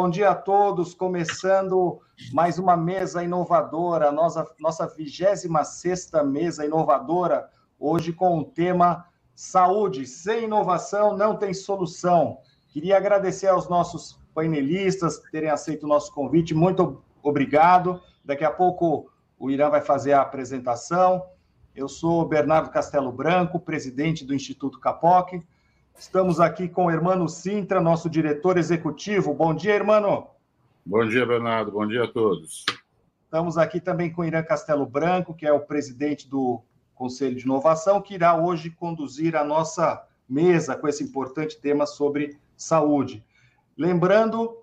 bom dia a todos. Começando mais uma mesa inovadora, nossa, nossa 26 mesa inovadora, hoje com o tema Saúde. Sem inovação não tem solução. Queria agradecer aos nossos painelistas terem aceito o nosso convite. Muito obrigado. Daqui a pouco o Irã vai fazer a apresentação. Eu sou Bernardo Castelo Branco, presidente do Instituto Capoc. Estamos aqui com o Hermano Sintra, nosso diretor executivo. Bom dia, Hermano. Bom dia, Bernardo. Bom dia a todos. Estamos aqui também com o Irã Castelo Branco, que é o presidente do Conselho de Inovação, que irá hoje conduzir a nossa mesa com esse importante tema sobre saúde. Lembrando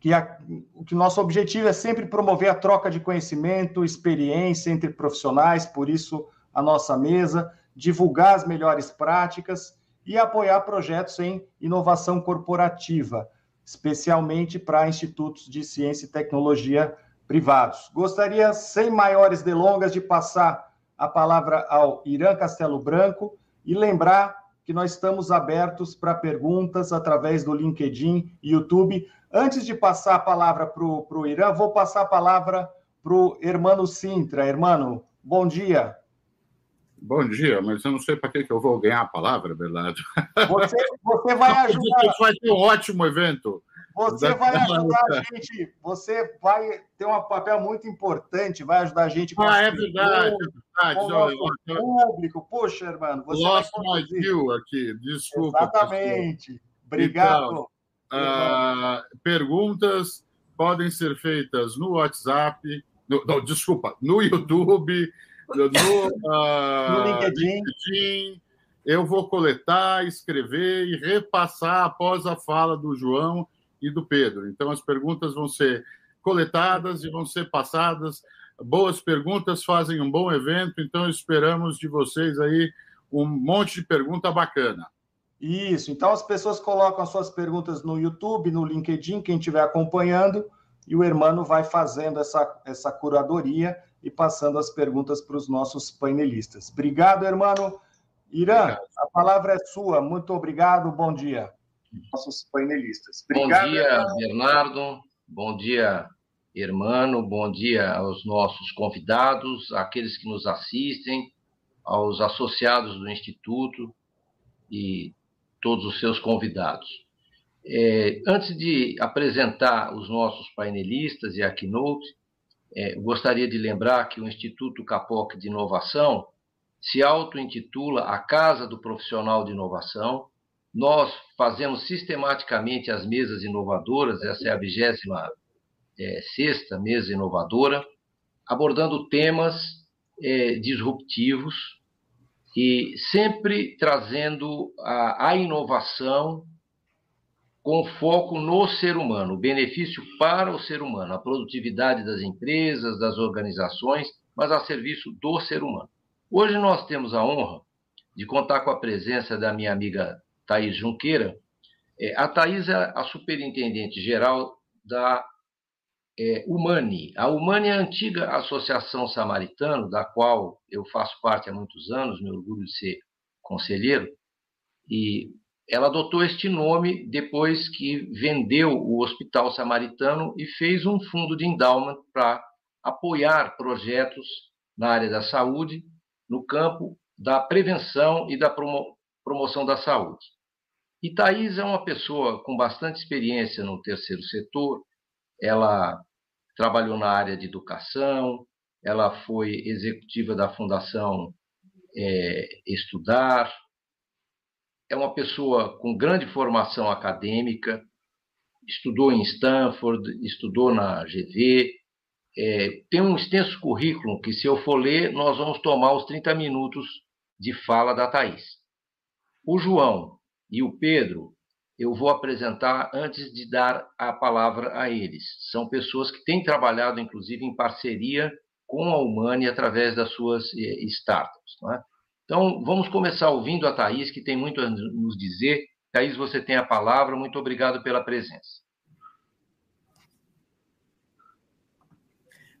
que, a, que nosso objetivo é sempre promover a troca de conhecimento, experiência entre profissionais, por isso a nossa mesa, divulgar as melhores práticas e apoiar projetos em inovação corporativa, especialmente para institutos de ciência e tecnologia privados. Gostaria, sem maiores delongas, de passar a palavra ao Irã Castelo Branco e lembrar que nós estamos abertos para perguntas através do LinkedIn e YouTube. Antes de passar a palavra para o Irã, vou passar a palavra para o Hermano Sintra. Hermano, bom dia. Bom dia, mas eu não sei para que, que eu vou ganhar a palavra, Bernardo. Você, você vai ajudar. Vai ter um ótimo evento. Você vai ajudar a gente. Você vai ter um papel muito importante, vai ajudar a gente com Ah, é verdade, é verdade. Com o público. Poxa, irmão. Você Lost my view aqui, desculpa. Exatamente. Pessoal. Obrigado. Então, uh, perguntas podem ser feitas no WhatsApp, no, não, desculpa, no YouTube no, uh, no LinkedIn. LinkedIn. Eu vou coletar, escrever e repassar após a fala do João e do Pedro. Então, as perguntas vão ser coletadas e vão ser passadas. Boas perguntas fazem um bom evento, então esperamos de vocês aí um monte de pergunta bacana. Isso, então as pessoas colocam as suas perguntas no YouTube, no LinkedIn, quem estiver acompanhando, e o Hermano vai fazendo essa, essa curadoria e passando as perguntas para os nossos painelistas. Obrigado, irmão. Irã, obrigado. a palavra é sua. Muito obrigado. Bom dia. Nossos painelistas. Obrigado, bom dia, irmão. Bernardo. Bom dia, irmão. Bom dia aos nossos convidados, aqueles que nos assistem, aos associados do Instituto e todos os seus convidados. É, antes de apresentar os nossos painelistas e a keynote, é, gostaria de lembrar que o Instituto Capoc de Inovação se auto-intitula a Casa do Profissional de Inovação. Nós fazemos sistematicamente as mesas inovadoras, essa é a 26 é, sexta mesa inovadora, abordando temas é, disruptivos e sempre trazendo a, a inovação com foco no ser humano, o benefício para o ser humano, a produtividade das empresas, das organizações, mas a serviço do ser humano. Hoje nós temos a honra de contar com a presença da minha amiga Thaís Junqueira. É, a Thaís é a superintendente geral da é, Humani. A Humani é a antiga Associação Samaritano, da qual eu faço parte há muitos anos, me orgulho de ser conselheiro, e ela adotou este nome depois que vendeu o Hospital Samaritano e fez um fundo de endowment para apoiar projetos na área da saúde, no campo da prevenção e da promo promoção da saúde. E Thais é uma pessoa com bastante experiência no terceiro setor, ela trabalhou na área de educação, ela foi executiva da Fundação é, Estudar, é uma pessoa com grande formação acadêmica, estudou em Stanford, estudou na GV, é, tem um extenso currículo que, se eu for ler, nós vamos tomar os 30 minutos de fala da Thais. O João e o Pedro, eu vou apresentar antes de dar a palavra a eles. São pessoas que têm trabalhado, inclusive, em parceria com a Humani através das suas é, startups. É? Então, vamos começar ouvindo a Thaís, que tem muito a nos dizer. Thaís, você tem a palavra. Muito obrigado pela presença.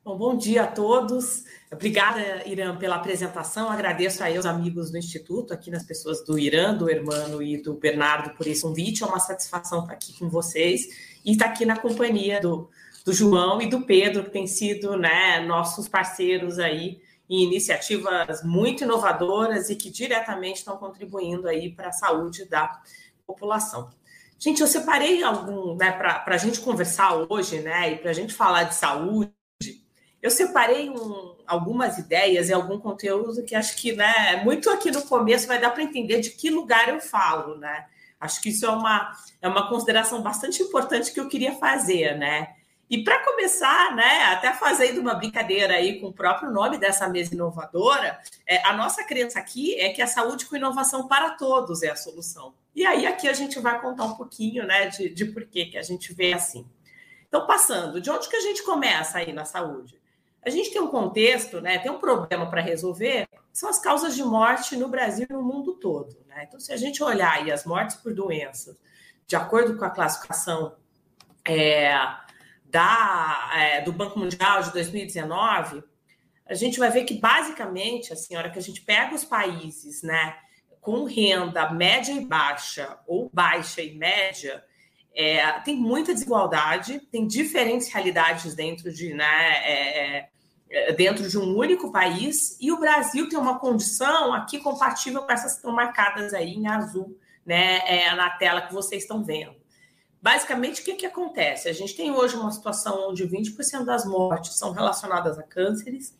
Bom, bom dia a todos. Obrigada, Irã, pela apresentação. Agradeço aí aos amigos do Instituto, aqui nas pessoas do Irã, do Hermano e do Bernardo por esse convite. É uma satisfação estar aqui com vocês e estar aqui na companhia do, do João e do Pedro, que têm sido né, nossos parceiros aí em iniciativas muito inovadoras e que diretamente estão contribuindo aí para a saúde da população. Gente, eu separei algum, né, para a gente conversar hoje, né, e para a gente falar de saúde, eu separei um, algumas ideias e algum conteúdo que acho que, né, muito aqui no começo vai dar para entender de que lugar eu falo, né? Acho que isso é uma, é uma consideração bastante importante que eu queria fazer, né? E para começar, né, até fazendo uma brincadeira aí com o próprio nome dessa mesa inovadora, é, a nossa crença aqui é que a saúde com inovação para todos é a solução. E aí aqui a gente vai contar um pouquinho, né, de, de por que, que a gente vê assim. Então, passando, de onde que a gente começa aí na saúde? A gente tem um contexto, né, tem um problema para resolver, são as causas de morte no Brasil e no mundo todo. Né? Então, se a gente olhar aí as mortes por doenças, de acordo com a classificação é, da, é, do Banco Mundial de 2019, a gente vai ver que basicamente, assim, a hora que a gente pega os países, né, com renda média e baixa ou baixa e média, é, tem muita desigualdade, tem diferentes realidades dentro de, né, é, é, dentro de um único país, e o Brasil tem uma condição aqui compatível com essas que estão marcadas aí em azul, né, é, na tela que vocês estão vendo. Basicamente, o que, que acontece? A gente tem hoje uma situação onde 20% das mortes são relacionadas a cânceres,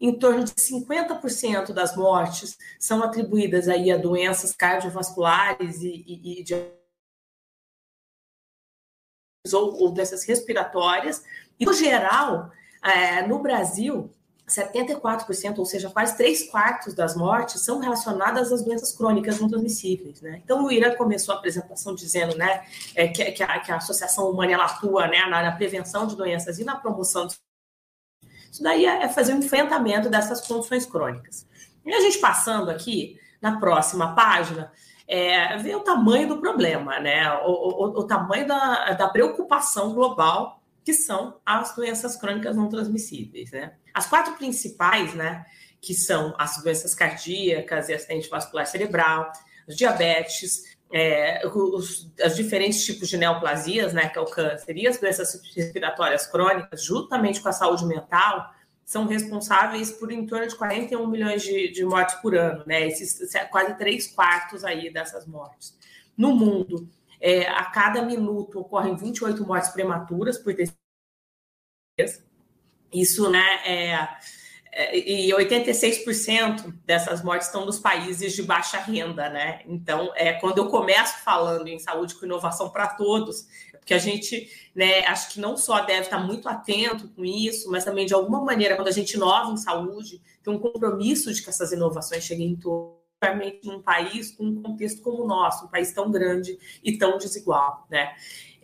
em torno de 50% das mortes são atribuídas aí a doenças cardiovasculares e, e, e de ou, ou doenças respiratórias. E, no geral, é, no Brasil, 74%, ou seja, quase 3 quartos das mortes são relacionadas às doenças crônicas não transmissíveis. Né? Então, o Irã começou a apresentação dizendo né, é, que, que, a, que, a, Associação Humana ela atua né, na, na, prevenção de doenças e na promoção. De... Isso daí é, é fazer um enfrentamento dessas condições crônicas. E a gente passando aqui, na próxima página, é, ver o tamanho do problema, né? o, o, o tamanho da, da preocupação global que são as doenças crônicas não transmissíveis, né? As quatro principais, né, que são as doenças cardíacas e acidente vascular cerebral, os diabetes, é, os, os, diferentes tipos de neoplasias, né, que é o câncer, e as doenças respiratórias crônicas, juntamente com a saúde mental, são responsáveis por em torno de 41 milhões de, de mortes por ano, né? Esses quase três quartos aí dessas mortes. No mundo, é, a cada minuto ocorrem 28 mortes prematuras por decisões. Isso, né, é, é, e 86% dessas mortes estão nos países de baixa renda, né? Então, é, quando eu começo falando em saúde com inovação para todos, é porque a gente, né, acho que não só deve estar muito atento com isso, mas também, de alguma maneira, quando a gente inova em saúde, tem um compromisso de que essas inovações cheguem em particularmente num país com um contexto como o nosso, um país tão grande e tão desigual, né?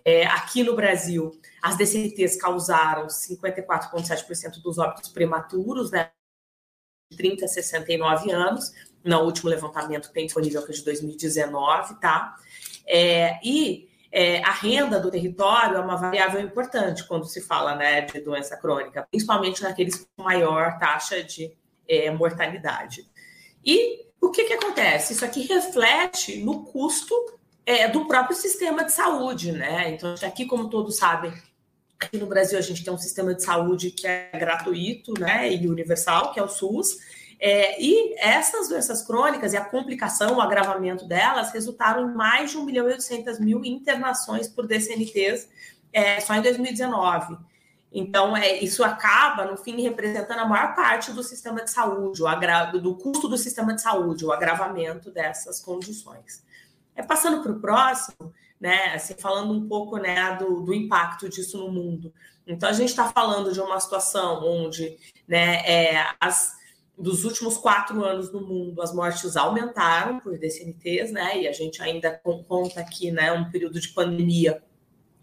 É, aqui no Brasil, as DCTs causaram 54,7% dos óbitos prematuros, né? De 30 a 69 anos. No último levantamento tem disponível que é de 2019, tá? É, e é, a renda do território é uma variável importante quando se fala né, de doença crônica, principalmente naqueles com maior taxa de é, mortalidade. E o que, que acontece? Isso aqui reflete no custo é, do próprio sistema de saúde, né? Então, aqui, como todos sabem, aqui no Brasil a gente tem um sistema de saúde que é gratuito, né, e universal, que é o SUS. É, e essas doenças crônicas e a complicação, o agravamento delas, resultaram em mais de 1 milhão e 800 mil internações por DCNTs é, só em 2019. Então, é, isso acaba, no fim, representando a maior parte do sistema de saúde, o agravo, do custo do sistema de saúde, o agravamento dessas condições. É, passando para o próximo, né, assim, falando um pouco né, do, do impacto disso no mundo. Então, a gente está falando de uma situação onde né, é, as, dos últimos quatro anos no mundo, as mortes aumentaram por DCNTs, né, e a gente ainda conta aqui né, um período de pandemia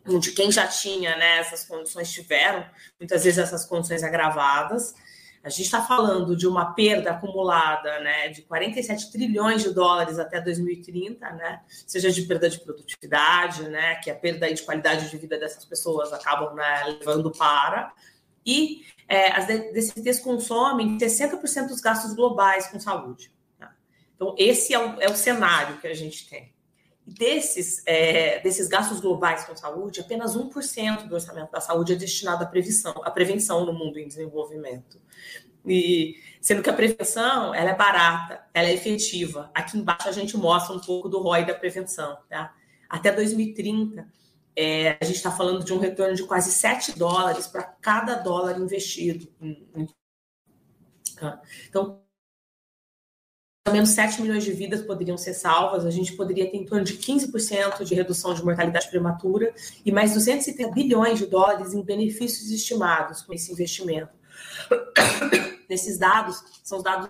onde quem já tinha né, essas condições tiveram, muitas vezes essas condições agravadas. A gente está falando de uma perda acumulada né, de 47 trilhões de dólares até 2030, né, seja de perda de produtividade, né, que a perda de qualidade de vida dessas pessoas acabam né, levando para, e é, as DCTs consomem 60% dos gastos globais com saúde. Tá? Então, esse é o, é o cenário que a gente tem. Desses, é, desses gastos globais com saúde, apenas 1% do orçamento da saúde é destinado à prevenção, à prevenção no mundo em desenvolvimento. E sendo que a prevenção ela é barata, ela é efetiva. Aqui embaixo a gente mostra um pouco do ROI da prevenção. Tá? Até 2030, é, a gente está falando de um retorno de quase 7 dólares para cada dólar investido. Tá? Então, pelo menos 7 milhões de vidas poderiam ser salvas, a gente poderia ter em torno de 15% de redução de mortalidade prematura e mais 230 bilhões de dólares em benefícios estimados com esse investimento. Nesses dados, são os dados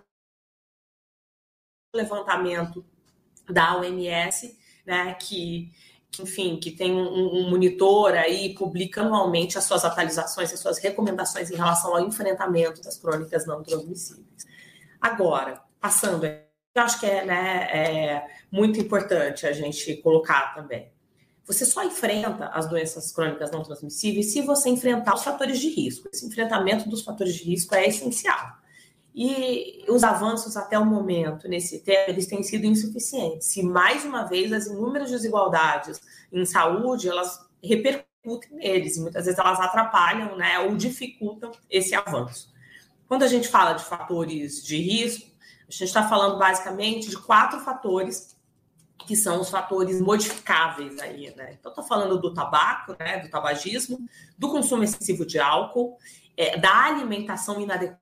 do levantamento da OMS, né, que, que enfim, que tem um, um, monitor aí, publica anualmente as suas atualizações, as suas recomendações em relação ao enfrentamento das crônicas não transmissíveis. Agora, passando, eu acho que é, né, é muito importante a gente colocar também. Você só enfrenta as doenças crônicas não transmissíveis se você enfrentar os fatores de risco. Esse enfrentamento dos fatores de risco é essencial. E os avanços até o momento nesse tema, eles têm sido insuficientes. E mais uma vez as inúmeras desigualdades em saúde, elas repercutem neles e muitas vezes elas atrapalham, né, ou dificultam esse avanço. Quando a gente fala de fatores de risco, a gente está falando basicamente de quatro fatores que são os fatores modificáveis aí, né? Então, estou falando do tabaco, né, do tabagismo, do consumo excessivo de álcool, é, da alimentação inadequada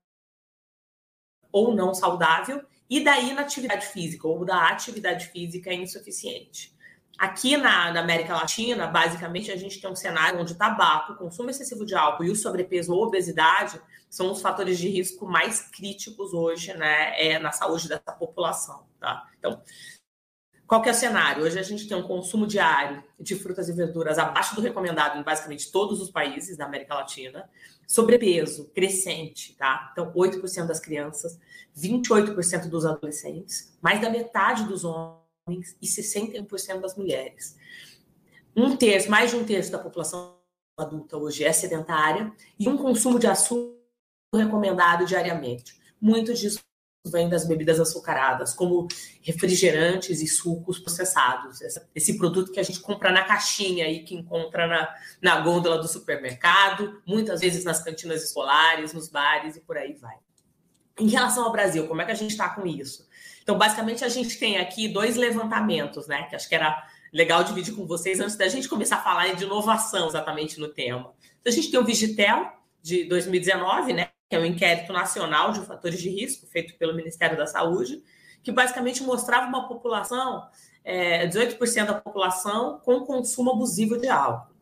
ou não saudável e da inatividade física ou da atividade física insuficiente. Aqui na, na, América Latina, basicamente, a gente tem um cenário onde tabaco, consumo excessivo de álcool e o sobrepeso ou obesidade são os fatores de risco mais críticos hoje né, é, na saúde dessa população. Tá? Então, qual que é o cenário? Hoje a gente tem um consumo diário de frutas e verduras abaixo do recomendado em basicamente todos os países da América Latina. Sobrepeso crescente, tá? Então, 8% das crianças, 28% dos adolescentes, mais da metade dos homens e 61% das mulheres. Um terço, mais de um terço da população adulta hoje é sedentária e um consumo de açúcar recomendado diariamente. Muito disso vem das bebidas açucaradas, como refrigerantes e sucos processados. Esse produto que a gente compra na caixinha e que encontra na, na gôndola do supermercado, muitas vezes nas cantinas escolares, nos bares e por aí vai. Em relação ao Brasil, como é que a gente está com isso? Então, basicamente, a gente tem aqui dois levantamentos, né? Que acho que era legal dividir com vocês antes da gente começar a falar de inovação exatamente no tema. Então, a gente tem o Vigitel, de 2019, né? que é um inquérito nacional de fatores de risco, feito pelo Ministério da Saúde, que basicamente mostrava uma população, é, 18% da população, com consumo abusivo de álcool.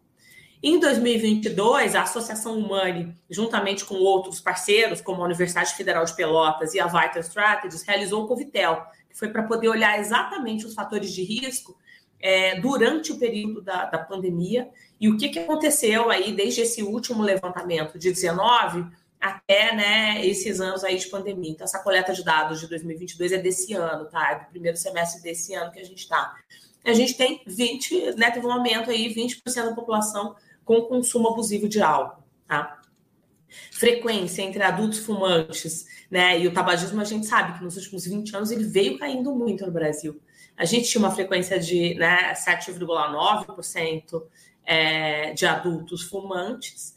Em 2022, a Associação Humane, juntamente com outros parceiros, como a Universidade Federal de Pelotas e a Vital Strategies, realizou o Covitel, que foi para poder olhar exatamente os fatores de risco é, durante o período da, da pandemia e o que, que aconteceu aí desde esse último levantamento de 19 até né, esses anos aí de pandemia. Então, essa coleta de dados de 2022 é desse ano, tá? É do primeiro semestre desse ano que a gente está. A gente tem 20, né, teve um aumento aí, 20% da população com consumo abusivo de álcool, tá? Frequência entre adultos fumantes, né, e o tabagismo, a gente sabe que nos últimos 20 anos ele veio caindo muito no Brasil. A gente tinha uma frequência de né, 7,9% é, de adultos fumantes,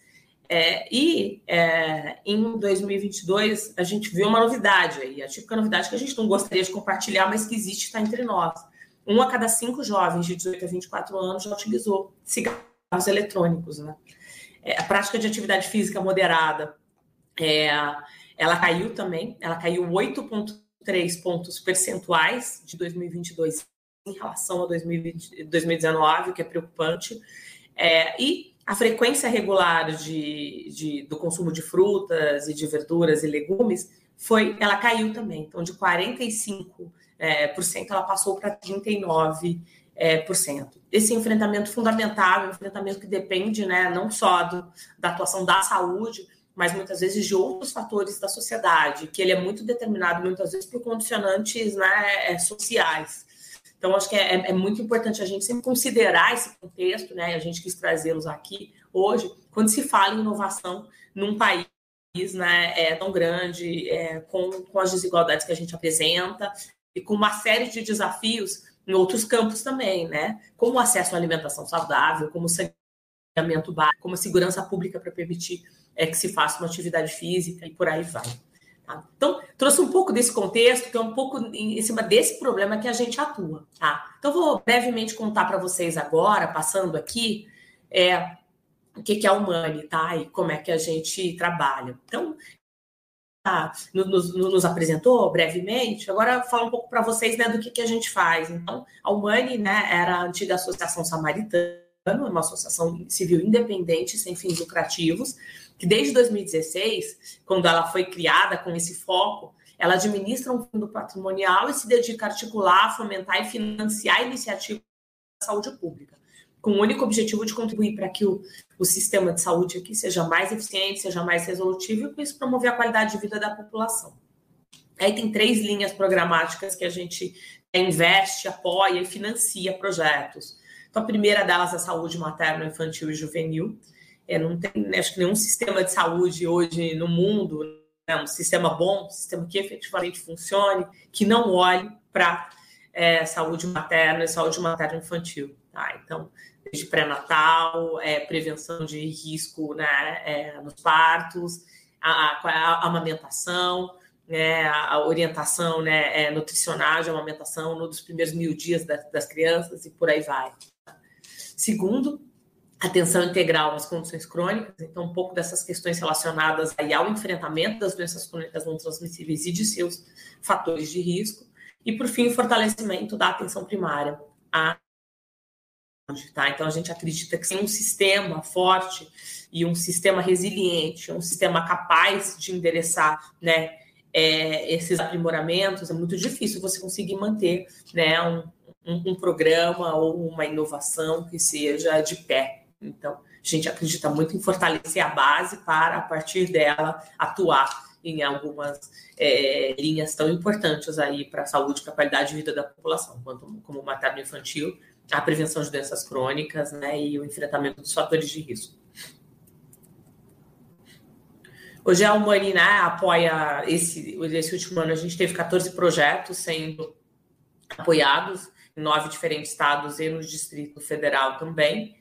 é, e é, em 2022 a gente viu uma novidade aí, a típica novidade que a gente não gostaria de compartilhar, mas que existe está entre nós. Um a cada cinco jovens de 18 a 24 anos já utilizou cigarros eletrônicos. Né? É, a prática de atividade física moderada, é, ela caiu também, ela caiu 8,3 pontos percentuais de 2022 em relação a 2020, 2019, o que é preocupante. É, e a frequência regular de, de, do consumo de frutas e de verduras e legumes foi, ela caiu também. Então, de 45% é, por cento, ela passou para 39%. É, por cento. Esse enfrentamento fundamental, um enfrentamento que depende né, não só do, da atuação da saúde, mas muitas vezes de outros fatores da sociedade, que ele é muito determinado muitas vezes por condicionantes né, é, sociais. Então, acho que é, é, muito importante a gente sempre considerar esse contexto, né? A gente quis trazê-los aqui, hoje quando se fala em inovação num país né, é, tão grande, é, com, com as desigualdades que a gente apresenta e com uma série de desafios em outros campos também, né? Como acesso à alimentação saudável, como saneamento básico, como segurança pública para permitir é, que se faça uma atividade física e por aí vai. Tá? Então, trouxe um pouco desse contexto, que é um pouco em cima desse problema que a gente atua. Tá? Então, vou brevemente contar para vocês agora, passando aqui, é, o que, é a Humani, tá? E como é que a gente trabalha. Então, nos, nos, apresentou brevemente, agora fala um pouco para vocês né, do que, que a gente faz. Então, a Humani né, era a antiga Associação Samaritana, uma associação civil independente, sem fins lucrativos, que desde 2016, quando ela foi criada com esse foco, ela administra um fundo patrimonial e se dedica a articular, fomentar e financiar iniciativas da saúde pública, com o único objetivo de contribuir para que o, o sistema de saúde aqui seja mais eficiente, seja mais resolutivo e com isso promover a qualidade de vida da população. Aí tem três linhas programáticas que a gente investe, apoia e financia projetos. Então, a primeira delas é a saúde materno, infantil e juvenil, é, não tem, acho que nenhum sistema de saúde hoje no mundo, né, um sistema bom, um sistema que efetivamente funcione, que não olhe para é, saúde materna e saúde materna infantil. Tá? Então, desde pré-natal, é, prevenção de risco né, é, nos partos, a, a, a amamentação, né, a orientação né, é, nutricional de amamentação nos primeiros mil dias das, das crianças e por aí vai. Segundo, atenção integral nas condições crônicas, então um pouco dessas questões relacionadas aí ao enfrentamento das doenças crônicas não transmissíveis e de seus fatores de risco, e por fim o fortalecimento da atenção primária a Tá? Então, a gente acredita que sem um sistema forte e um sistema resiliente, um sistema capaz de endereçar né, é, esses aprimoramentos, é muito difícil você conseguir manter né, um, um, um programa ou uma inovação que seja de pé. Então, a gente acredita muito em fortalecer a base para, a partir dela, atuar em algumas é, linhas tão importantes aí para a saúde, para a qualidade de vida da população, quanto, como materno-infantil, a prevenção de doenças crônicas né, e o enfrentamento dos fatores de risco. Hoje a Humani né, apoia esse, esse último ano a gente teve 14 projetos sendo apoiados em nove diferentes estados e no Distrito Federal também.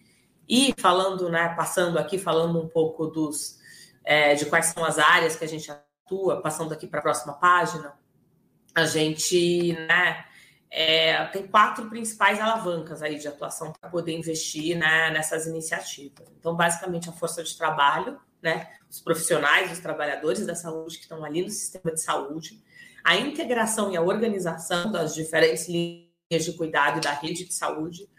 E falando, né, passando aqui, falando um pouco dos é, de quais são as áreas que a gente atua, passando aqui para a próxima página, a gente né, é, tem quatro principais alavancas aí de atuação para poder investir né, nessas iniciativas. Então, basicamente, a força de trabalho, né, os profissionais, os trabalhadores da saúde que estão ali no sistema de saúde, a integração e a organização das diferentes linhas de cuidado da rede de saúde,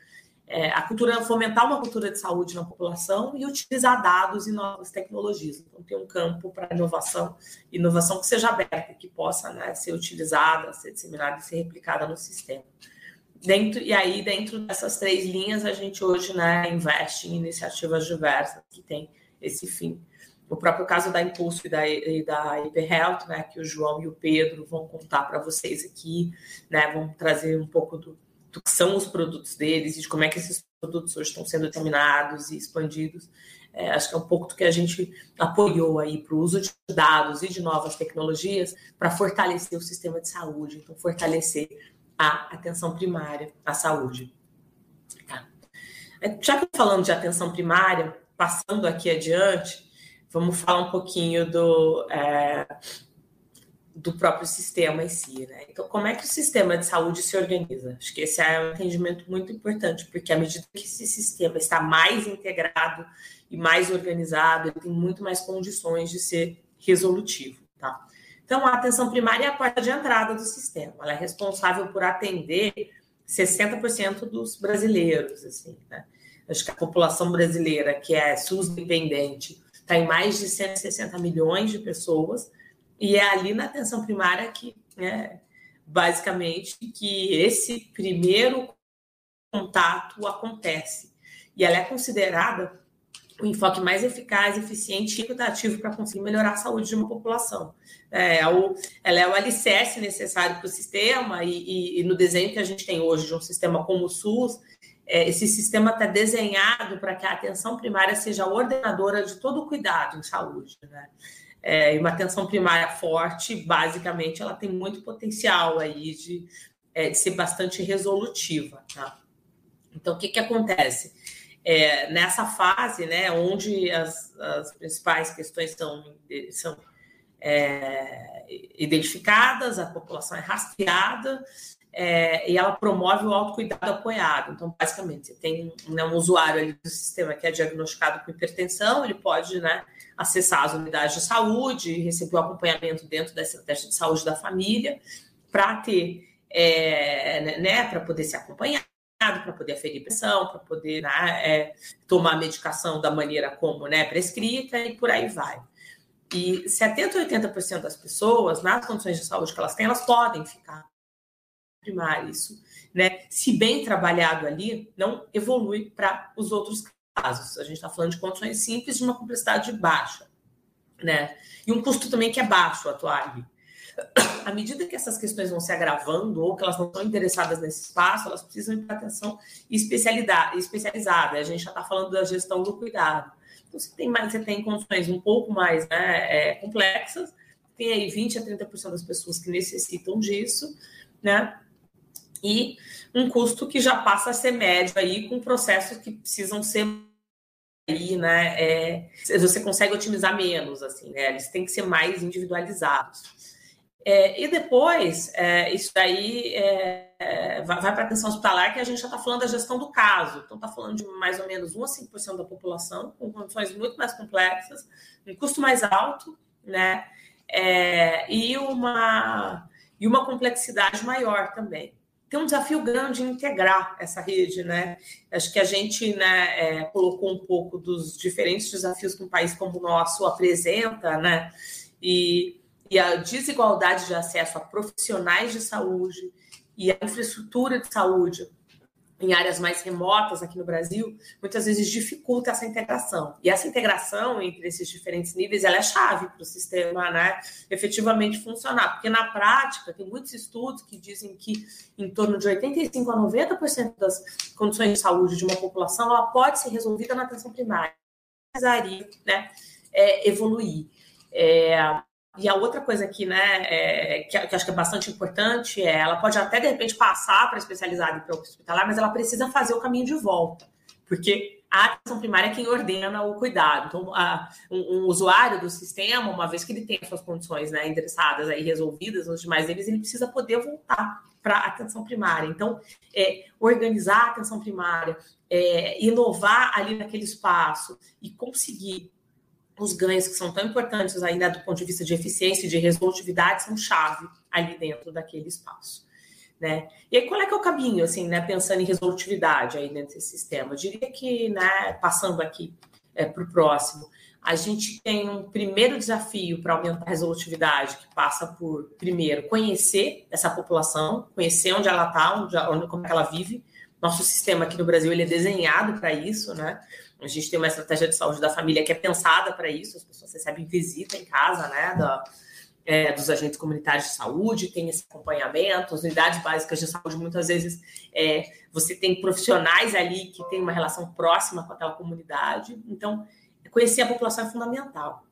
é, a cultura, fomentar uma cultura de saúde na população e utilizar dados e novas tecnologias. Então, tem um campo para inovação, inovação que seja aberta, que possa né, ser utilizada, ser disseminada e ser replicada no sistema. Dentro, e aí, dentro dessas três linhas, a gente hoje né, investe em iniciativas diversas que têm esse fim. O próprio caso da Impulso e da, e da né, que o João e o Pedro vão contar para vocês aqui, né, vão trazer um pouco do, do que são os produtos deles e de como é que esses produtos hoje estão sendo determinados e expandidos. É, acho que é um pouco do que a gente apoiou aí para o uso de dados e de novas tecnologias para fortalecer o sistema de saúde, então fortalecer a atenção primária à saúde. Tá. É, já que falando de atenção primária, passando aqui adiante, vamos falar um pouquinho do é, do próprio sistema em si, né? Então, como é que o sistema de saúde se organiza? Acho que esse é um entendimento muito importante, porque à medida que esse sistema está mais integrado e mais organizado, ele tem muito mais condições de ser resolutivo, tá? Então, a atenção primária é a porta de entrada do sistema. Ela é responsável por atender 60% dos brasileiros, assim, né? Acho que a população brasileira, que é SUS dependente, está em mais de 160 milhões de pessoas, e é ali na atenção primária que, né, basicamente, que esse primeiro contato acontece. E ela é considerada o enfoque mais eficaz, eficiente e equitativo para conseguir melhorar a saúde de uma população. É, é o, ela é o alicerce necessário para o sistema e, e, e, no desenho que a gente tem hoje de um sistema como o SUS, é, esse sistema está desenhado para que a atenção primária seja ordenadora de todo o cuidado em saúde. Né? É, e uma atenção primária forte, basicamente, ela tem muito potencial aí de, é, de ser bastante resolutiva. Tá? Então, o que, que acontece? É, nessa fase, né, onde as, as principais questões são, são é, identificadas, a população é rastreada, é, e ela promove o autocuidado apoiado. Então, basicamente, você tem né, um usuário do sistema que é diagnosticado com hipertensão, ele pode né, acessar as unidades de saúde, receber o acompanhamento dentro da estratégia de saúde da família, para ter, é, né, né para poder ser acompanhado, para poder aferir pressão, para poder né, é, tomar a medicação da maneira como né, prescrita e por aí vai. E 70 ou 80% das pessoas, nas condições de saúde que elas têm, elas podem ficar primário. Isso, né, se bem trabalhado ali, não evolui para os outros casos. A gente está falando de condições simples de uma complexidade baixa, né? E um custo também que é baixo atuar ali. À medida que essas questões vão se agravando ou que elas não estão interessadas nesse espaço, elas precisam para atenção especializada. A gente já está falando da gestão do cuidado. Então, você tem, mais, você tem condições um pouco mais né, é, complexas, tem aí 20 a 30% das pessoas que necessitam disso, né? e um custo que já passa a ser médio aí com processos que precisam ser aí, né? É, você consegue otimizar menos, assim, né? Eles têm que ser mais individualizados. É, e depois, é, isso daí é, vai, vai para a atenção hospitalar, que a gente já está falando da gestão do caso. Então, está falando de mais ou menos 1 a 5% da população, com condições muito mais complexas, um custo mais alto, né? É, e, uma, e uma complexidade maior também tem um desafio grande em integrar essa rede, né? Acho que a gente né, é, colocou um pouco dos diferentes desafios que um país como o nosso apresenta, né? E, e a desigualdade de acesso a profissionais de saúde e a infraestrutura de saúde em áreas mais remotas aqui no Brasil, muitas vezes dificulta essa integração. E essa integração entre esses diferentes níveis, ela é chave para o sistema né, efetivamente funcionar, porque na prática tem muitos estudos que dizem que em torno de 85 a 90% das condições de saúde de uma população, ela pode ser resolvida na atenção primária. Precisaria né, é, evoluir. É, e a outra coisa aqui, né, é, que, que, acho que é bastante importante, é ela pode até, de repente, passar para especializada e para hospitalar, mas ela precisa fazer o caminho de volta, porque a atenção primária é quem ordena o cuidado. Então, a, um, um, usuário do sistema, uma vez que ele tem as suas condições né, endereçadas aí, resolvidas, os demais deles, ele precisa poder voltar para a atenção primária. Então, é, organizar a atenção primária, é, inovar ali naquele espaço e conseguir os ganhos que são tão importantes ainda do ponto de vista de eficiência e de resolutividade são chave ali dentro daquele espaço. Né? E aí, qual é que é o caminho, assim, né, pensando em resolutividade aí dentro desse sistema? Eu diria que, né, passando aqui é, para o próximo, a gente tem um primeiro desafio para aumentar a resolutividade, que passa por, primeiro, conhecer essa população, conhecer onde ela está, onde, onde, como é ela vive. Nosso sistema aqui no Brasil ele é desenhado para isso, né? A gente tem uma estratégia de saúde da família que é pensada para isso, as pessoas recebem visita em casa, né, da, é, dos agentes comunitários de saúde, tem esse acompanhamento, as unidades básicas de saúde, muitas vezes é, você tem profissionais ali que têm uma relação próxima com aquela comunidade, então conhecer a população é fundamental.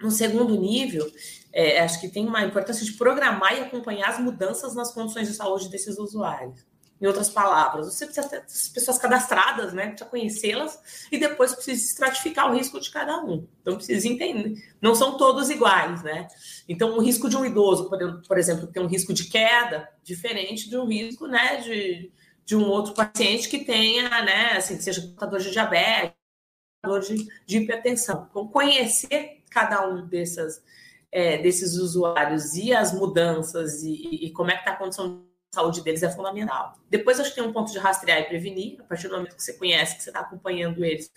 No segundo nível, é, acho que tem uma importância de programar e acompanhar as mudanças nas condições de saúde desses usuários. Em outras palavras, você precisa ter as pessoas cadastradas, né? Precisa conhecê-las e depois precisa estratificar o risco de cada um. Então precisa entender. Não são todos iguais, né? Então, o risco de um idoso, por exemplo, tem um risco de queda diferente de um risco, né, de, de um outro paciente que tenha, né, assim, que seja portador de diabetes, portador de, de hipertensão. Então, conhecer cada um dessas, é, desses usuários e as mudanças e, e como é que está a condição saúde deles é fundamental. Depois, acho que tem um ponto de rastrear e prevenir, a partir do momento que você conhece, que você está acompanhando eles,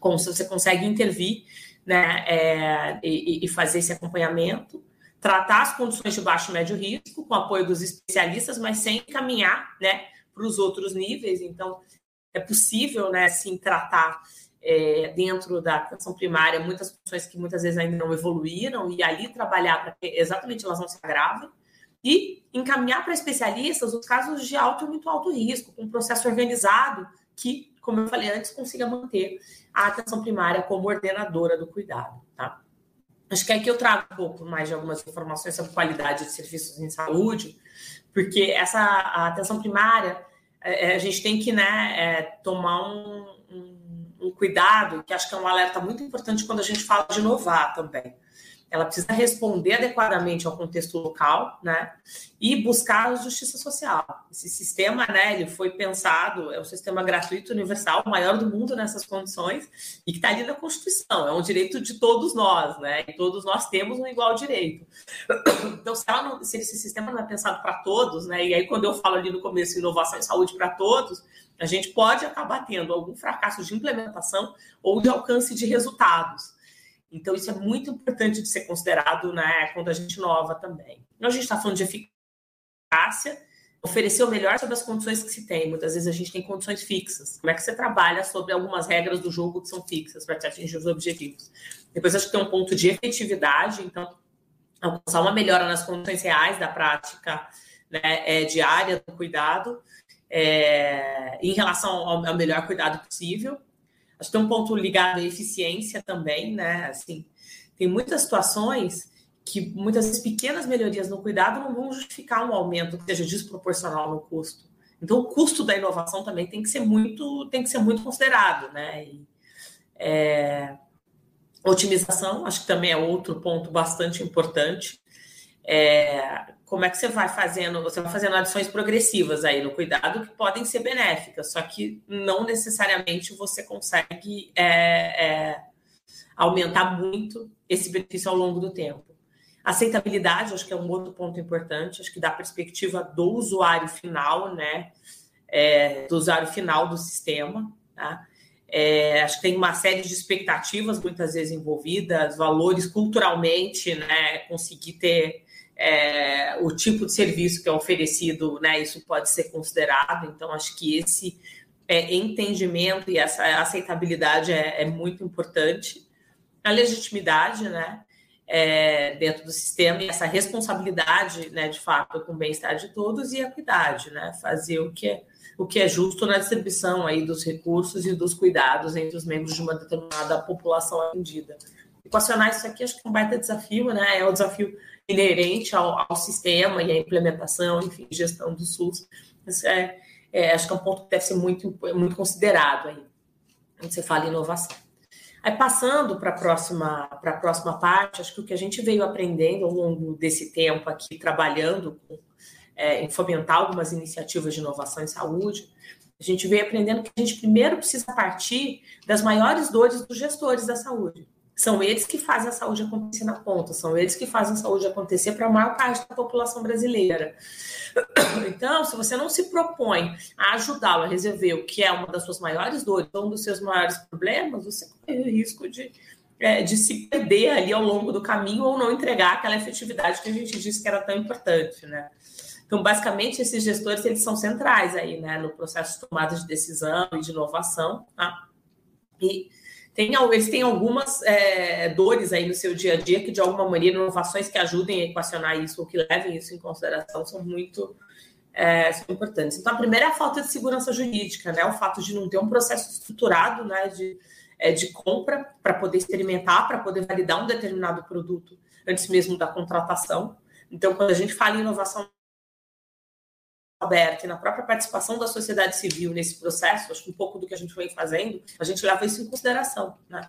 como você consegue intervir né, é, e, e, fazer esse acompanhamento, tratar as condições de baixo e médio risco, com apoio dos especialistas, mas sem caminhar né, para os outros níveis. Então, é possível, né, sim, tratar é, dentro da atenção primária muitas funções que muitas vezes ainda não evoluíram e ali trabalhar para que exatamente elas não se agravem e encaminhar para especialistas os casos de alto e muito alto risco, com um processo organizado que, como eu falei antes, consiga manter a atenção primária como ordenadora do cuidado. Tá? Acho que aqui eu trago um pouco mais de algumas informações sobre qualidade de serviços em saúde, porque essa atenção primária, é, é, a gente tem que né, é, tomar um, um, um cuidado, que acho que é um alerta muito importante quando a gente fala de inovar também ela precisa responder adequadamente ao contexto local, né? E buscar a justiça social. Esse sistema, né? Ele foi pensado, é um sistema gratuito, universal, o maior do mundo nessas condições e que está ali na Constituição. É um direito de todos nós, né? E todos nós temos um igual direito. Então, se, não, se esse sistema não é pensado para todos, né? E aí, quando eu falo ali no começo, inovação e saúde para todos, a gente pode acabar tendo algum fracasso de implementação ou de alcance de resultados. Então, isso é muito importante de ser considerado né, quando a gente inova também. Então, a gente está falando de eficácia, oferecer o melhor sobre as condições que se tem. Muitas vezes a gente tem condições fixas. Como é que você trabalha sobre algumas regras do jogo que são fixas para atingir os objetivos? Depois, acho que tem um ponto de efetividade, então, alcançar uma melhora nas condições reais da prática né, é, diária do cuidado, é, em relação ao, ao melhor cuidado possível. Acho que tem um ponto ligado à eficiência também, né? Assim, tem muitas situações que muitas pequenas melhorias no cuidado não vão justificar um aumento que seja desproporcional no custo. Então, o custo da inovação também tem que ser muito, tem que ser muito considerado, né? E, é, otimização, acho que também é outro ponto bastante importante. É, como é que você vai fazendo? Você vai fazendo adições progressivas aí no cuidado que podem ser benéficas, só que não necessariamente você consegue é, é, aumentar muito esse benefício ao longo do tempo. Aceitabilidade, acho que é um outro ponto importante, acho que dá perspectiva do usuário final, né? É, do usuário final do sistema, tá? É, acho que tem uma série de expectativas muitas vezes envolvidas, valores culturalmente, né? Conseguir ter é, o tipo de serviço que é oferecido, né, isso pode ser considerado. Então, acho que esse é, entendimento e essa aceitabilidade é, é, muito importante. A legitimidade, né, é, dentro do sistema e essa responsabilidade, né, de fato, com o bem-estar de todos e a equidade, né, fazer o que é o que é justo na distribuição aí dos recursos e dos cuidados entre os membros de uma determinada população atendida. Equacionar isso aqui acho que é um baita desafio, né? É o desafio inerente ao, ao sistema e à implementação, enfim, gestão do SUS. É, é, acho que é um ponto que deve ser muito, muito considerado aí, quando você fala em inovação. Aí, passando para a próxima, próxima parte, acho que o que a gente veio aprendendo ao longo desse tempo aqui, trabalhando com, é, em fomentar algumas iniciativas de inovação em saúde, a gente veio aprendendo que a gente primeiro precisa partir das maiores dores dos gestores da saúde. São eles que fazem a saúde acontecer na ponta, são eles que fazem a saúde acontecer para a maior parte da população brasileira. Então, se você não se propõe a ajudá-lo a resolver o que é uma das suas maiores dores, um dos seus maiores problemas, você corre o risco de, é, de se perder ali ao longo do caminho ou não entregar aquela efetividade que a gente disse que era tão importante, né? Então, basicamente, esses gestores eles são centrais aí, né, no processo de tomada de decisão e de inovação, tá? E tem, eles têm algumas é, dores aí no seu dia a dia que, de alguma maneira, inovações que ajudem a equacionar isso ou que levem isso em consideração são muito é, são importantes. Então, a primeira é a falta de segurança jurídica, né? O fato de não ter um processo estruturado né, de, é, de compra para poder experimentar, para poder validar um determinado produto antes mesmo da contratação. Então, quando a gente fala em inovação aberta e na própria participação da sociedade civil nesse processo, acho que um pouco do que a gente vem fazendo, a gente leva isso em consideração. Né?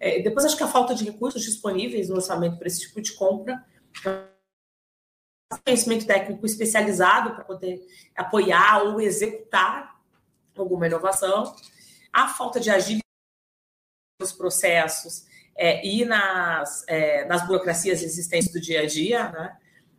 É, depois, acho que a falta de recursos disponíveis no orçamento para esse tipo de compra, conhecimento técnico especializado para poder apoiar ou executar alguma inovação, a falta de agilidade nos processos é, e nas, é, nas burocracias existentes do dia a dia, né?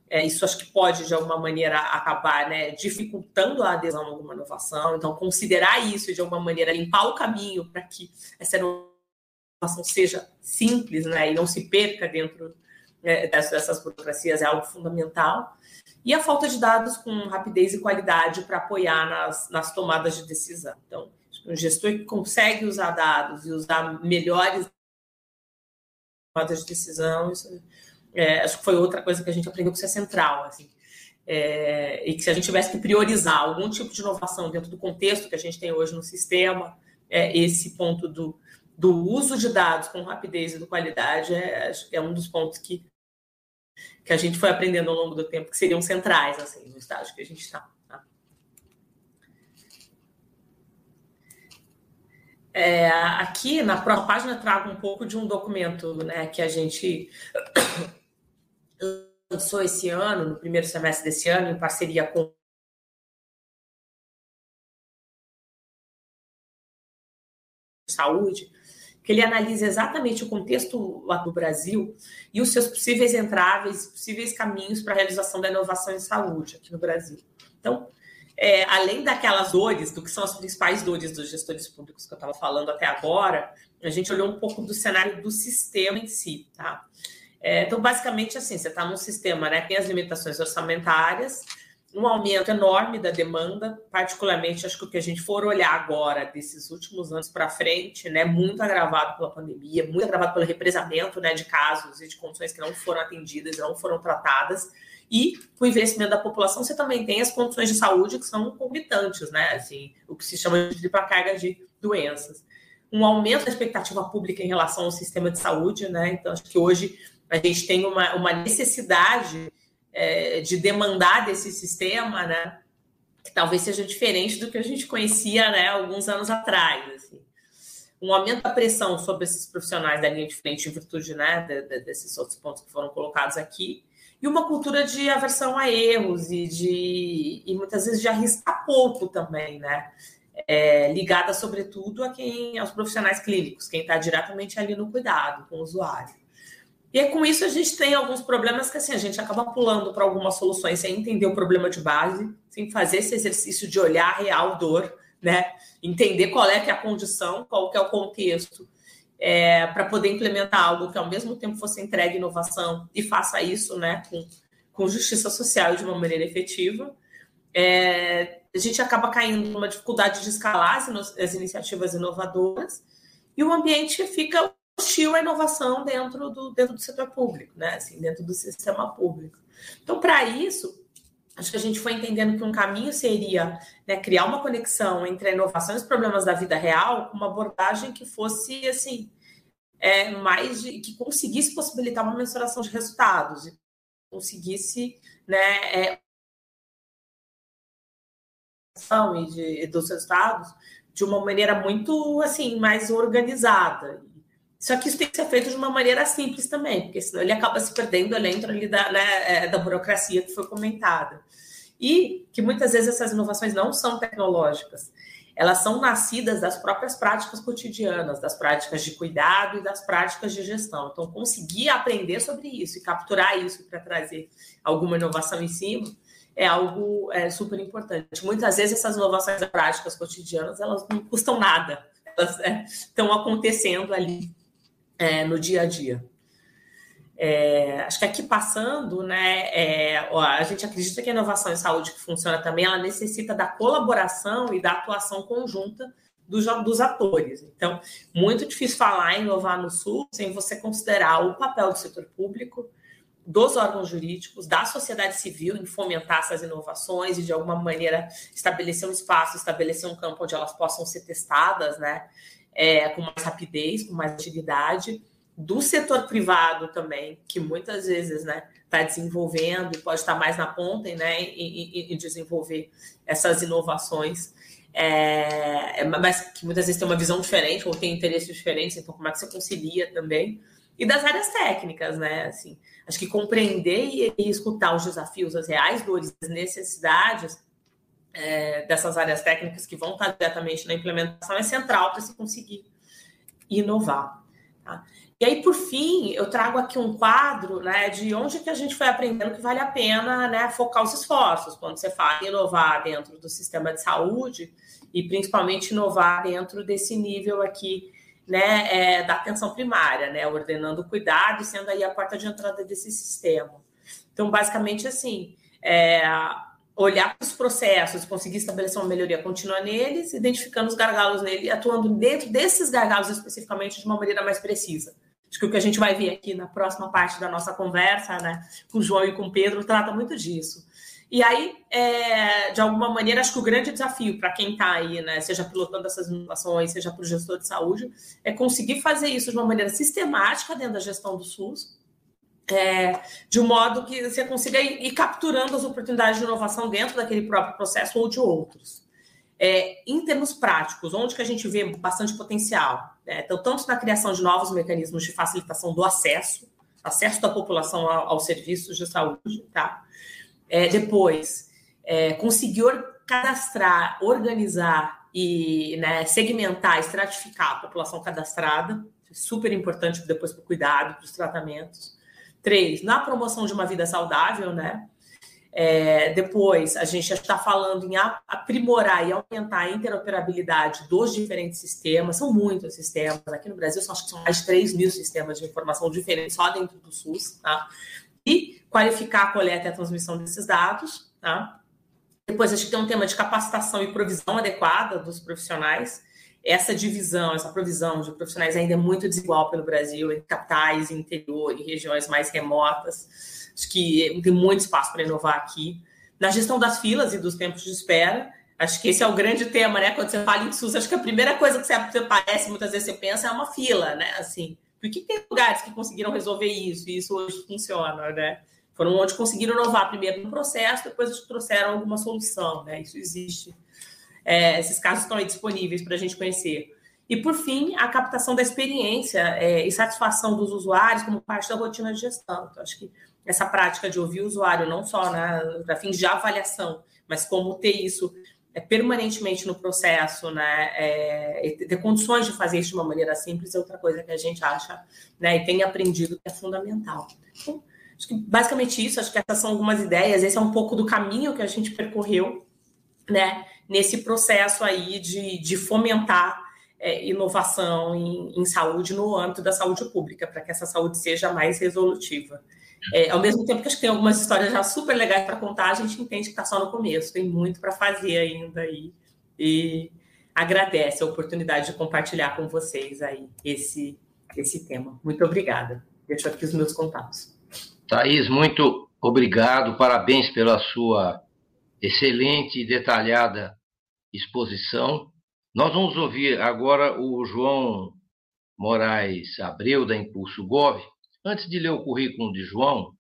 É, isso acho que pode, de alguma maneira, acabar né, dificultando a adesão a alguma inovação. Então, considerar isso de alguma maneira, limpar o caminho para que essa inovação seja simples né, e não se perca dentro né, dessas burocracias é algo fundamental. E a falta de dados com rapidez e qualidade para apoiar nas, nas tomadas de decisão. Então, um gestor que consegue usar dados e usar melhores tomadas de decisão, isso é, acho que foi outra coisa que a gente aprendeu que isso é central. Assim. é, e que se a gente tivesse que priorizar algum tipo de inovação dentro do contexto que a gente tem hoje no sistema, é, esse ponto do, do uso de dados com rapidez e com qualidade é, é um dos pontos que, que a gente foi aprendendo ao longo do tempo que seriam centrais assim, no estágio que a gente está. Tá? É, aqui na próxima página trago um pouco de um documento né, que a gente lançou esse ano, no primeiro semestre desse ano, em parceria com saúde, que ele analisa exatamente o contexto lá do Brasil e os seus possíveis entraves, possíveis caminhos para a realização da inovação em saúde aqui no Brasil. Então, é, além daquelas dores, do que são as principais dores dos gestores públicos que eu estava falando até agora, a gente olhou um pouco do cenário do sistema em si, tá? É, então, basicamente, assim, você está num sistema né, que tem as limitações orçamentárias, um aumento enorme da demanda, particularmente, acho que o que a gente for olhar agora, desses últimos anos para frente, né, muito agravado pela pandemia, muito agravado pelo represamento né, de casos e de condições que não foram atendidas, não foram tratadas, e com o envelhecimento da população, você também tem as condições de saúde que são concomitantes, né, assim, o que se chama de tripla carga de doenças. Um aumento da expectativa pública em relação ao sistema de saúde, né, então acho que hoje a gente tem uma, uma necessidade é, de demandar desse sistema, né? Que talvez seja diferente do que a gente conhecia, né, alguns anos atrás. Assim. Um aumento da pressão sobre esses profissionais da linha de frente em virtude, né, de, de, desses outros pontos que foram colocados aqui, e uma cultura de aversão a erros e de e muitas vezes de arriscar pouco também, né? É, ligada sobretudo a quem aos profissionais clínicos, quem está diretamente ali no cuidado com o usuário. E com isso a gente tem alguns problemas que assim, a gente acaba pulando para algumas soluções sem entender o problema de base, sem fazer esse exercício de olhar a real dor, né? Entender qual é que é a condição, qual que é o contexto, é, para poder implementar algo que ao mesmo tempo fosse entregue inovação e faça isso né, com, com justiça social de uma maneira efetiva. É, a gente acaba caindo numa dificuldade de escalar as, as iniciativas inovadoras e o ambiente fica hostil à inovação dentro do, dentro do setor público, né? Assim, dentro do sistema público. Então, para isso, acho que a gente foi entendendo que um caminho seria né, criar uma conexão entre a inovação e os problemas da vida real, uma abordagem que fosse assim é, mais de, que conseguisse possibilitar uma mensuração de resultados e conseguisse né, é, e, de, dos resultados de uma maneira muito assim mais organizada só que isso tem que ser feito de uma maneira simples também, porque senão ele acaba se perdendo dentro ali da, né, é, da burocracia que foi comentada. E que muitas vezes essas inovações não são tecnológicas, elas são nascidas das próprias práticas cotidianas, das práticas de cuidado e das práticas de gestão. Então, conseguir aprender sobre isso e capturar isso para trazer alguma inovação em cima é algo é, super importante. Muitas vezes essas inovações práticas cotidianas elas não custam nada, elas é, estão acontecendo ali é, no dia a dia. É, acho que aqui passando, né, é, a gente acredita que a inovação em saúde que funciona também, ela necessita da colaboração e da atuação conjunta dos, dos atores. Então, muito difícil falar em inovar no Sul sem você considerar o papel do setor público, dos órgãos jurídicos, da sociedade civil em fomentar essas inovações e, de alguma maneira, estabelecer um espaço, estabelecer um campo onde elas possam ser testadas, né? É, com mais rapidez, com mais agilidade, do setor privado também, que muitas vezes está né, tá desenvolvendo e pode estar mais na ponta né, e, e, e desenvolver essas inovações, é, mas que muitas vezes tem uma visão diferente ou tem interesses diferentes, então como é que você concilia também? E das áreas técnicas, né? Assim, acho que compreender e, e escutar os desafios, as reais dores, as necessidades é, dessas áreas técnicas que vão estar diretamente na implementação é central para se conseguir inovar. Tá? E aí, por fim, eu trago aqui um quadro né, de onde que a gente foi aprendendo que vale a pena né, focar os esforços quando você fala inovar dentro do sistema de saúde e principalmente inovar dentro desse nível aqui né, é, da atenção primária, né, ordenando cuidado e sendo aí a porta de entrada desse sistema. Então, basicamente assim, é, olhar para os processos, conseguir estabelecer uma melhoria contínua neles, identificando os gargalos nele, atuando dentro desses gargalos especificamente de uma maneira mais precisa. Acho que o que a gente vai ver aqui na próxima parte da nossa conversa, né, com o João e com o Pedro, trata muito disso. E aí, é, de alguma maneira, acho que o grande desafio para quem está aí, né, seja pilotando essas inovações, seja para o gestor de saúde, é conseguir fazer isso de uma maneira sistemática dentro da gestão do SUS, é, de um modo que você consiga ir, ir, capturando as oportunidades de inovação dentro daquele próprio processo ou de outros. É, em termos práticos, onde que a gente vê bastante potencial? Né? Então, tanto na criação de novos mecanismos de facilitação do acesso, acesso da população aos serviços de saúde, tá? É, depois, é, conseguir cadastrar, organizar e né, segmentar, estratificar a população cadastrada, super importante depois para o cuidado, para os tratamentos. Três, na promoção de uma vida saudável, né? É, depois, a gente está falando em aprimorar e aumentar a interoperabilidade dos diferentes sistemas. São muitos sistemas. Aqui no Brasil, acho que são mais de 3 mil sistemas de informação diferentes só dentro do SUS. Tá? E qualificar a coleta e a transmissão desses dados. Tá? Depois, a gente tem um tema de capacitação e provisão adequada dos profissionais. Essa divisão, essa provisão de profissionais ainda é muito desigual pelo Brasil, em capitais, em interior, em regiões mais remotas. Acho que tem muito espaço para inovar aqui. Na gestão das filas e dos tempos de espera, acho que esse é o grande tema, né? Quando você fala em SUS, acho que a primeira coisa que você aparece, muitas vezes você pensa, é uma fila, né? Assim, por que tem lugares que conseguiram resolver isso e isso hoje funciona, né? Foram onde conseguiram inovar primeiro no processo, depois trouxeram alguma solução, né? Isso existe. É, esses casos estão aí disponíveis para a gente conhecer. E, por fim, a captação da experiência é, e satisfação dos usuários como parte da rotina de gestão. Então, acho que essa prática de ouvir o usuário, não só né, para fins de avaliação, mas como ter isso é, permanentemente no processo, né, é, ter condições de fazer isso de uma maneira simples é outra coisa que a gente acha né, e tem aprendido que é fundamental. Então, acho que basicamente isso, acho que essas são algumas ideias, esse é um pouco do caminho que a gente percorreu né, nesse processo aí de, de fomentar é, inovação em, em saúde no âmbito da saúde pública, para que essa saúde seja mais resolutiva. É, ao mesmo tempo que acho que tem algumas histórias já super legais para contar, a gente entende que está só no começo, tem muito para fazer ainda aí. E agradece a oportunidade de compartilhar com vocês aí esse, esse tema. Muito obrigada. Deixo aqui os meus contatos. Thaís, muito obrigado, parabéns pela sua excelente e detalhada exposição. Nós vamos ouvir agora o João Moraes Abreu, da Impulso Gov, Antes de ler o currículo de João,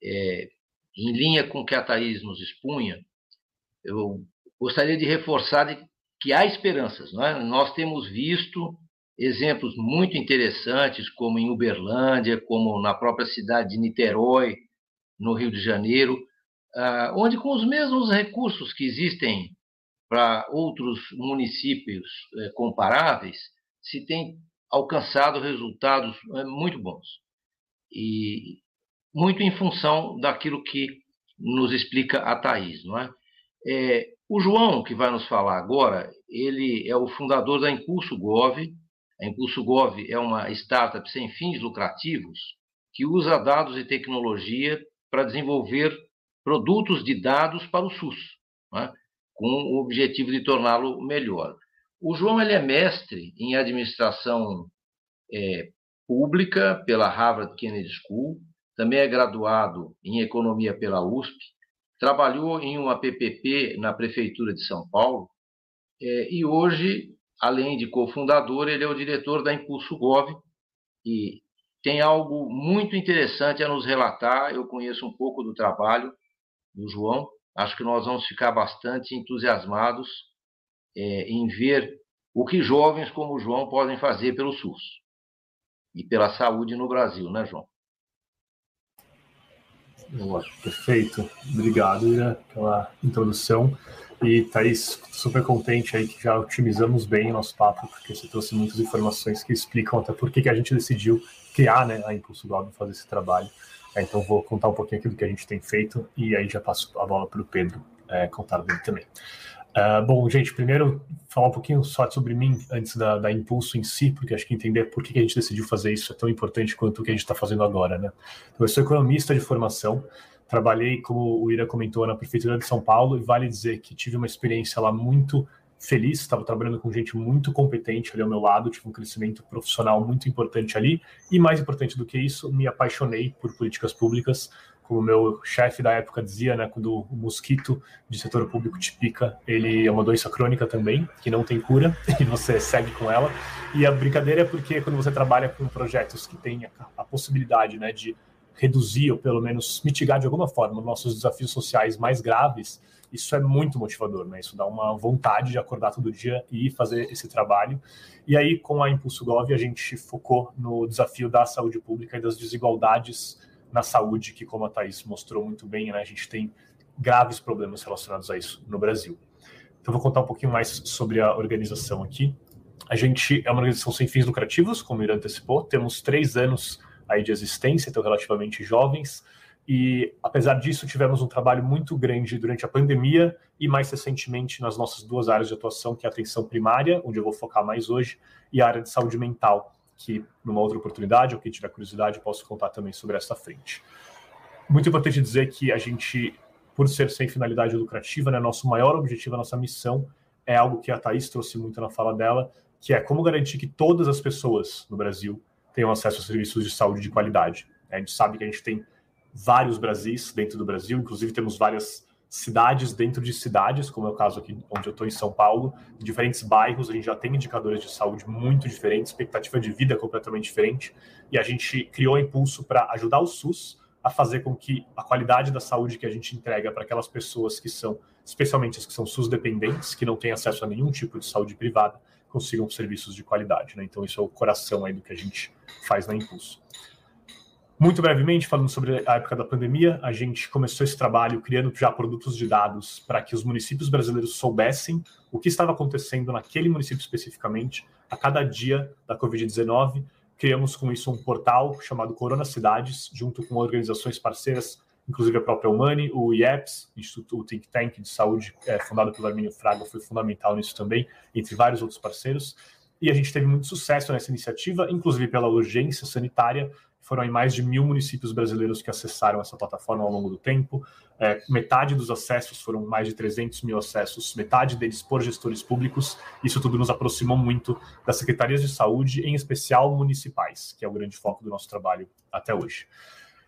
é, em linha com o que a Thaís nos expunha, eu gostaria de reforçar de que há esperanças. É? Nós temos visto exemplos muito interessantes, como em Uberlândia, como na própria cidade de Niterói, no Rio de Janeiro, ah, onde, com os mesmos recursos que existem para outros municípios eh, comparáveis, se tem alcançado resultados eh, muito bons e muito em função daquilo que nos explica a Thais, não é? é? O João, que vai nos falar agora, ele é o fundador da Impulso Gov. A Impulso Gov é uma startup sem fins lucrativos que usa dados e tecnologia para desenvolver produtos de dados para o SUS, é? com o objetivo de torná-lo melhor. O João ele é mestre em administração é, pública pela Harvard Kennedy School, também é graduado em economia pela USP, trabalhou em uma PPP na prefeitura de São Paulo é, e hoje, além de cofundador, ele é o diretor da Impulso Gov e tem algo muito interessante a nos relatar. Eu conheço um pouco do trabalho do João, acho que nós vamos ficar bastante entusiasmados é, em ver o que jovens como o João podem fazer pelo SUS e pela saúde no Brasil, né, João? Perfeito. Obrigado, Ira, pela introdução. E, Thaís, super contente aí que já otimizamos bem o nosso papo, porque você trouxe muitas informações que explicam até por que a gente decidiu criar né, a Impulso Globo fazer esse trabalho. É, então, vou contar um pouquinho aqui do que a gente tem feito e aí já passo a bola para o Pedro é, contar dele também. Uh, bom, gente, primeiro falar um pouquinho só sobre mim antes da, da Impulso em si, porque acho que entender por que a gente decidiu fazer isso é tão importante quanto o que a gente está fazendo agora, né? Então, eu sou economista de formação, trabalhei, como o Ira comentou, na Prefeitura de São Paulo e vale dizer que tive uma experiência lá muito feliz, estava trabalhando com gente muito competente ali ao meu lado, tive um crescimento profissional muito importante ali, e mais importante do que isso, me apaixonei por políticas públicas, como meu chefe da época dizia, né, quando o mosquito de setor público te pica, ele é uma doença crônica também, que não tem cura, e você segue com ela. E a brincadeira é porque quando você trabalha com projetos que têm a, a possibilidade né, de reduzir ou pelo menos mitigar de alguma forma nossos desafios sociais mais graves, isso é muito motivador, né? Isso dá uma vontade de acordar todo dia e fazer esse trabalho. E aí, com a Impulso Gov, a gente focou no desafio da saúde pública e das desigualdades na saúde, que, como a Thais mostrou muito bem, né, a gente tem graves problemas relacionados a isso no Brasil. Então, vou contar um pouquinho mais sobre a organização aqui. A gente é uma organização sem fins lucrativos, como o Irã antecipou, temos três anos aí de existência, então relativamente jovens, e apesar disso tivemos um trabalho muito grande durante a pandemia e mais recentemente nas nossas duas áreas de atuação, que é a atenção primária, onde eu vou focar mais hoje, e a área de saúde mental, que numa outra oportunidade, ou quem tiver curiosidade, posso contar também sobre essa frente. Muito importante dizer que a gente, por ser sem finalidade lucrativa, né, nosso maior objetivo, a nossa missão é algo que a Thaís trouxe muito na fala dela, que é como garantir que todas as pessoas no Brasil tenham acesso a serviços de saúde de qualidade. A gente sabe que a gente tem vários Brasis dentro do Brasil, inclusive temos várias cidades dentro de cidades, como é o caso aqui onde eu estou em São Paulo, em diferentes bairros, a gente já tem indicadores de saúde muito diferentes, expectativa de vida completamente diferente, e a gente criou o impulso para ajudar o SUS a fazer com que a qualidade da saúde que a gente entrega para aquelas pessoas que são, especialmente as que são SUS dependentes, que não têm acesso a nenhum tipo de saúde privada, consigam serviços de qualidade. Né? Então, isso é o coração aí do que a gente faz na Impulso. Muito brevemente, falando sobre a época da pandemia, a gente começou esse trabalho criando já produtos de dados para que os municípios brasileiros soubessem o que estava acontecendo naquele município especificamente a cada dia da Covid-19. Criamos com isso um portal chamado Corona Cidades, junto com organizações parceiras, inclusive a própria Humani, o IEPS, Instituto Think Tank de Saúde, é, fundado pelo Arminio Fraga, foi fundamental nisso também, entre vários outros parceiros. E a gente teve muito sucesso nessa iniciativa, inclusive pela urgência sanitária, foram aí mais de mil municípios brasileiros que acessaram essa plataforma ao longo do tempo. É, metade dos acessos foram mais de 300 mil acessos, metade deles por gestores públicos. Isso tudo nos aproximou muito das secretarias de saúde, em especial municipais, que é o grande foco do nosso trabalho até hoje.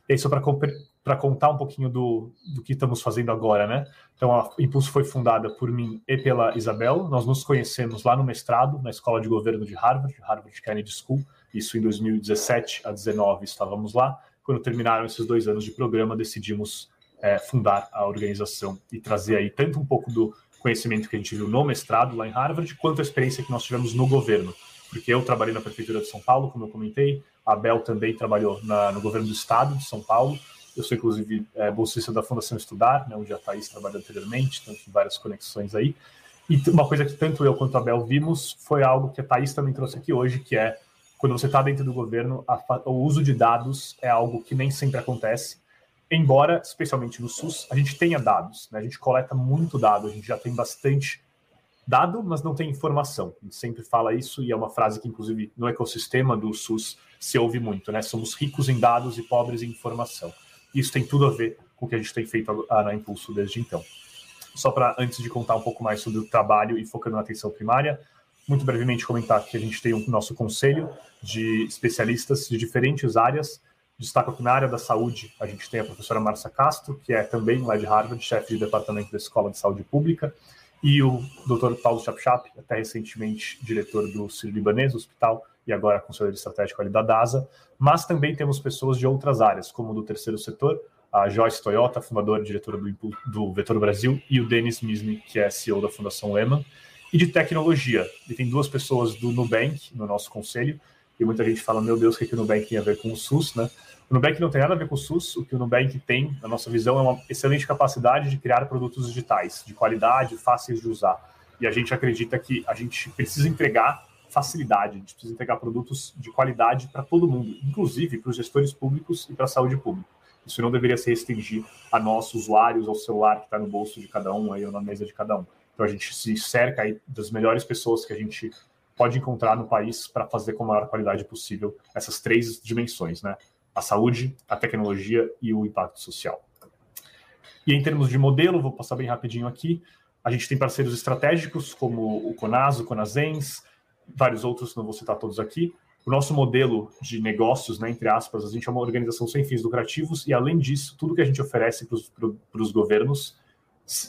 E aí, só para contar um pouquinho do, do que estamos fazendo agora, né? Então, a Impulso foi fundada por mim e pela Isabel. Nós nos conhecemos lá no mestrado, na Escola de Governo de Harvard, Harvard Kennedy School isso em 2017 a 19 estávamos lá. Quando terminaram esses dois anos de programa, decidimos é, fundar a organização e trazer aí tanto um pouco do conhecimento que a gente viu no mestrado lá em Harvard, quanto a experiência que nós tivemos no governo. Porque eu trabalhei na Prefeitura de São Paulo, como eu comentei, a Bel também trabalhou na, no governo do Estado de São Paulo. Eu sou, inclusive, é, bolsista da Fundação Estudar, né, onde a Thaís trabalhou anteriormente, então tem várias conexões aí. E uma coisa que tanto eu quanto a Bel vimos foi algo que a Thaís também trouxe aqui hoje, que é quando você está dentro do governo, a, o uso de dados é algo que nem sempre acontece. Embora, especialmente no SUS, a gente tenha dados, né? a gente coleta muito dado, a gente já tem bastante dado, mas não tem informação. A gente sempre fala isso e é uma frase que, inclusive, no ecossistema do SUS se ouve muito, né? Somos ricos em dados e pobres em informação. Isso tem tudo a ver com o que a gente tem feito na Impulso desde então. Só para, antes de contar um pouco mais sobre o trabalho e focando na atenção primária, muito brevemente comentar que a gente tem o nosso conselho de especialistas de diferentes áreas. Destaco aqui na área da saúde, a gente tem a professora Marcia Castro, que é também lá de Harvard, chefe de departamento da Escola de Saúde Pública, e o Dr. Paulo Chapchap, até recentemente diretor do Sírio-Libanês Hospital e agora conselheiro estratégico ali da DASA. Mas também temos pessoas de outras áreas, como do terceiro setor, a Joyce Toyota, fundadora e diretora do, do Vetor Brasil, e o Denis Misny, que é CEO da Fundação Lehman e de tecnologia. E tem duas pessoas do Nubank no nosso conselho, e muita gente fala, meu Deus, o que, que o Nubank tem a ver com o SUS, né? O Nubank não tem nada a ver com o SUS, o que o Nubank tem, na nossa visão, é uma excelente capacidade de criar produtos digitais, de qualidade, fáceis de usar. E a gente acredita que a gente precisa entregar facilidade, a gente precisa entregar produtos de qualidade para todo mundo, inclusive para os gestores públicos e para a saúde pública. Isso não deveria se restringir a nós, usuários, ao celular que está no bolso de cada um aí, ou na mesa de cada um. Então a gente se cerca aí das melhores pessoas que a gente pode encontrar no país para fazer com a maior qualidade possível essas três dimensões, né? A saúde, a tecnologia e o impacto social. E em termos de modelo, vou passar bem rapidinho aqui. A gente tem parceiros estratégicos como o Conas, o Conasens, vários outros, não vou citar todos aqui. O nosso modelo de negócios, né, entre aspas, a gente é uma organização sem fins lucrativos e, além disso, tudo que a gente oferece para os governos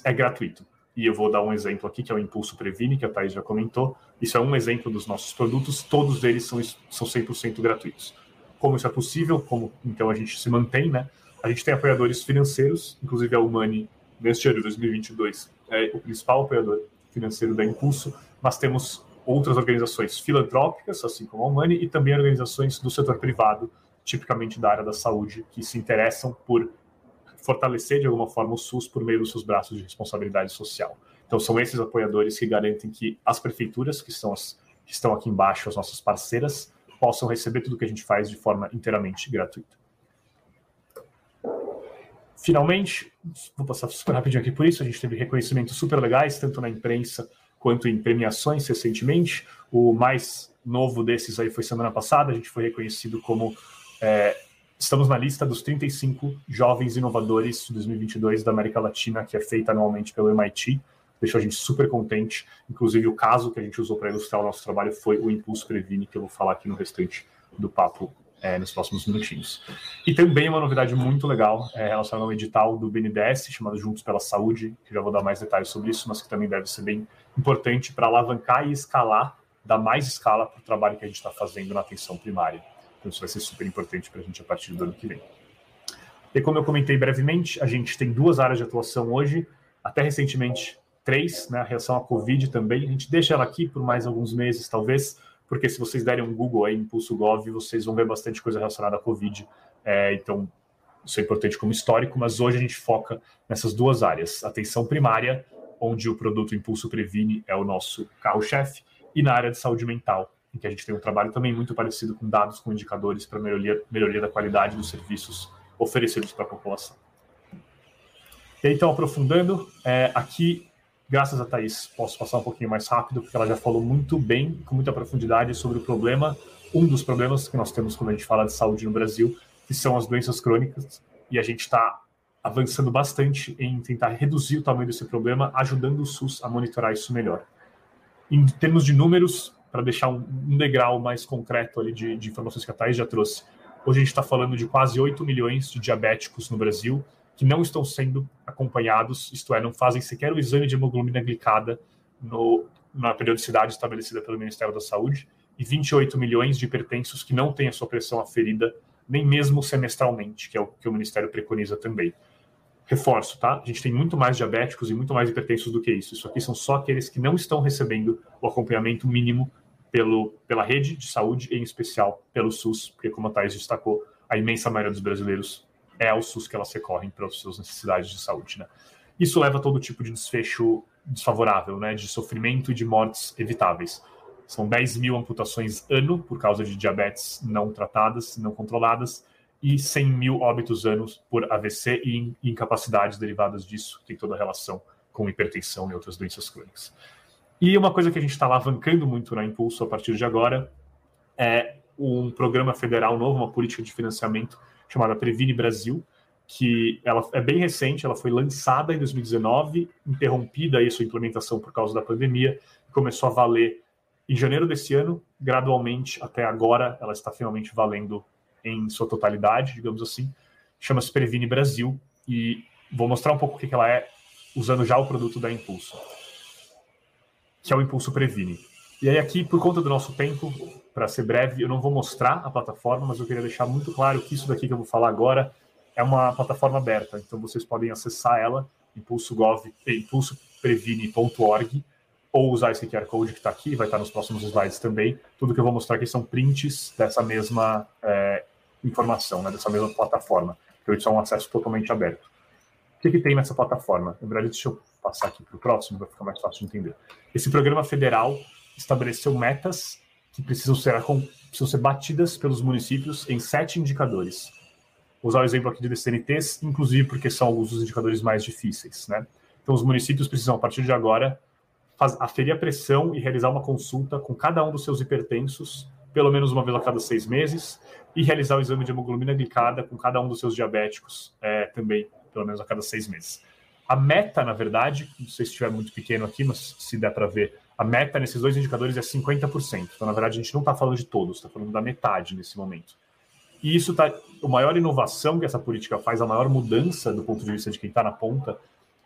é gratuito. E eu vou dar um exemplo aqui, que é o Impulso Previne, que a Thais já comentou. Isso é um exemplo dos nossos produtos, todos eles são, são 100% gratuitos. Como isso é possível, como então a gente se mantém, né? A gente tem apoiadores financeiros, inclusive a Humani, neste ano de 2022, é o principal apoiador financeiro da Impulso, mas temos outras organizações filantrópicas, assim como a Humani, e também organizações do setor privado, tipicamente da área da saúde, que se interessam por fortalecer de alguma forma o SUS por meio dos seus braços de responsabilidade social. Então, são esses apoiadores que garantem que as prefeituras, que, são as, que estão aqui embaixo, as nossas parceiras, possam receber tudo que a gente faz de forma inteiramente gratuita. Finalmente, vou passar super rapidinho aqui por isso, a gente teve reconhecimentos super legais, tanto na imprensa quanto em premiações recentemente. O mais novo desses aí foi semana passada, a gente foi reconhecido como é, Estamos na lista dos 35 jovens inovadores de 2022 da América Latina, que é feita anualmente pelo MIT. Deixou a gente super contente. Inclusive, o caso que a gente usou para ilustrar o nosso trabalho foi o Impulso Previne, que eu vou falar aqui no restante do papo é, nos próximos minutinhos. E também uma novidade muito legal é, relacionada ao edital do BNDES, chamado Juntos pela Saúde, que já vou dar mais detalhes sobre isso, mas que também deve ser bem importante para alavancar e escalar, dar mais escala para o trabalho que a gente está fazendo na atenção primária. Isso vai ser super importante para a gente a partir do ano que vem. E como eu comentei brevemente, a gente tem duas áreas de atuação hoje, até recentemente três, né, a reação à Covid também. A gente deixa ela aqui por mais alguns meses, talvez, porque se vocês derem um Google aí, Impulso Gov, vocês vão ver bastante coisa relacionada à Covid. É, então, isso é importante como histórico, mas hoje a gente foca nessas duas áreas: atenção primária, onde o produto Impulso Previne é o nosso carro-chefe, e na área de saúde mental, em que a gente tem um trabalho também muito parecido com dados, com indicadores para melhoria, melhoria da qualidade dos serviços oferecidos para a população. E aí, então, aprofundando, é, aqui, graças a Thais, posso passar um pouquinho mais rápido, porque ela já falou muito bem, com muita profundidade, sobre o problema, um dos problemas que nós temos quando a gente fala de saúde no Brasil, que são as doenças crônicas, e a gente está avançando bastante em tentar reduzir o tamanho desse problema, ajudando o SUS a monitorar isso melhor. Em termos de números, para deixar um, degrau mais concreto ali de, de informações que a Thais já trouxe. Hoje a gente está falando de quase 8 milhões de diabéticos no Brasil que não estão sendo acompanhados, isto é, não fazem sequer o exame de hemoglobina glicada no, na periodicidade estabelecida pelo Ministério da Saúde, e 28 milhões de hipertensos que não têm a sua pressão aferida nem mesmo semestralmente, que é o que o Ministério preconiza também. Reforço, tá? A gente tem muito mais diabéticos e muito mais hipertensos do que isso. Isso aqui são só aqueles que não estão recebendo o acompanhamento mínimo pelo, pela rede de saúde, em especial pelo SUS, porque, como a Thais destacou, a imensa maioria dos brasileiros é ao SUS que elas recorrem para as suas necessidades de saúde. Né? Isso leva a todo tipo de desfecho desfavorável, né? de sofrimento e de mortes evitáveis. São 10 mil amputações ano por causa de diabetes não tratadas, não controladas, e 100 mil óbitos anos por AVC e incapacidades derivadas disso, tem toda a relação com hipertensão e outras doenças crônicas. E uma coisa que a gente está alavancando muito na Impulso a partir de agora é um programa federal novo, uma política de financiamento chamada Previne Brasil, que ela é bem recente, ela foi lançada em 2019, interrompida aí sua implementação por causa da pandemia, começou a valer em janeiro desse ano, gradualmente até agora, ela está finalmente valendo em sua totalidade, digamos assim. Chama-se Previne Brasil e vou mostrar um pouco o que ela é usando já o produto da Impulso que é o Impulso Previne. E aí aqui, por conta do nosso tempo, para ser breve, eu não vou mostrar a plataforma, mas eu queria deixar muito claro que isso daqui que eu vou falar agora é uma plataforma aberta, então vocês podem acessar ela, impulsoprevine.org, ou usar esse QR Code que está aqui, vai estar nos próximos slides também. Tudo que eu vou mostrar aqui são prints dessa mesma é, informação, né, dessa mesma plataforma, que isso é um acesso totalmente aberto. O que, que tem nessa plataforma? Na deixa eu passar aqui para o próximo, vai ficar mais fácil de entender. Esse programa federal estabeleceu metas que precisam ser, precisam ser batidas pelos municípios em sete indicadores. Vou usar o exemplo aqui de DCNTs, inclusive porque são alguns dos indicadores mais difíceis. Né? Então, os municípios precisam, a partir de agora, faz, aferir a pressão e realizar uma consulta com cada um dos seus hipertensos, pelo menos uma vez a cada seis meses, e realizar o exame de hemoglobina glicada com cada um dos seus diabéticos é, também, pelo menos a cada seis meses. A meta, na verdade, não sei se estiver muito pequeno aqui, mas se der para ver, a meta nesses dois indicadores é 50%. Então, na verdade, a gente não está falando de todos, está falando da metade nesse momento. E isso está. A maior inovação que essa política faz, a maior mudança do ponto de vista de quem está na ponta,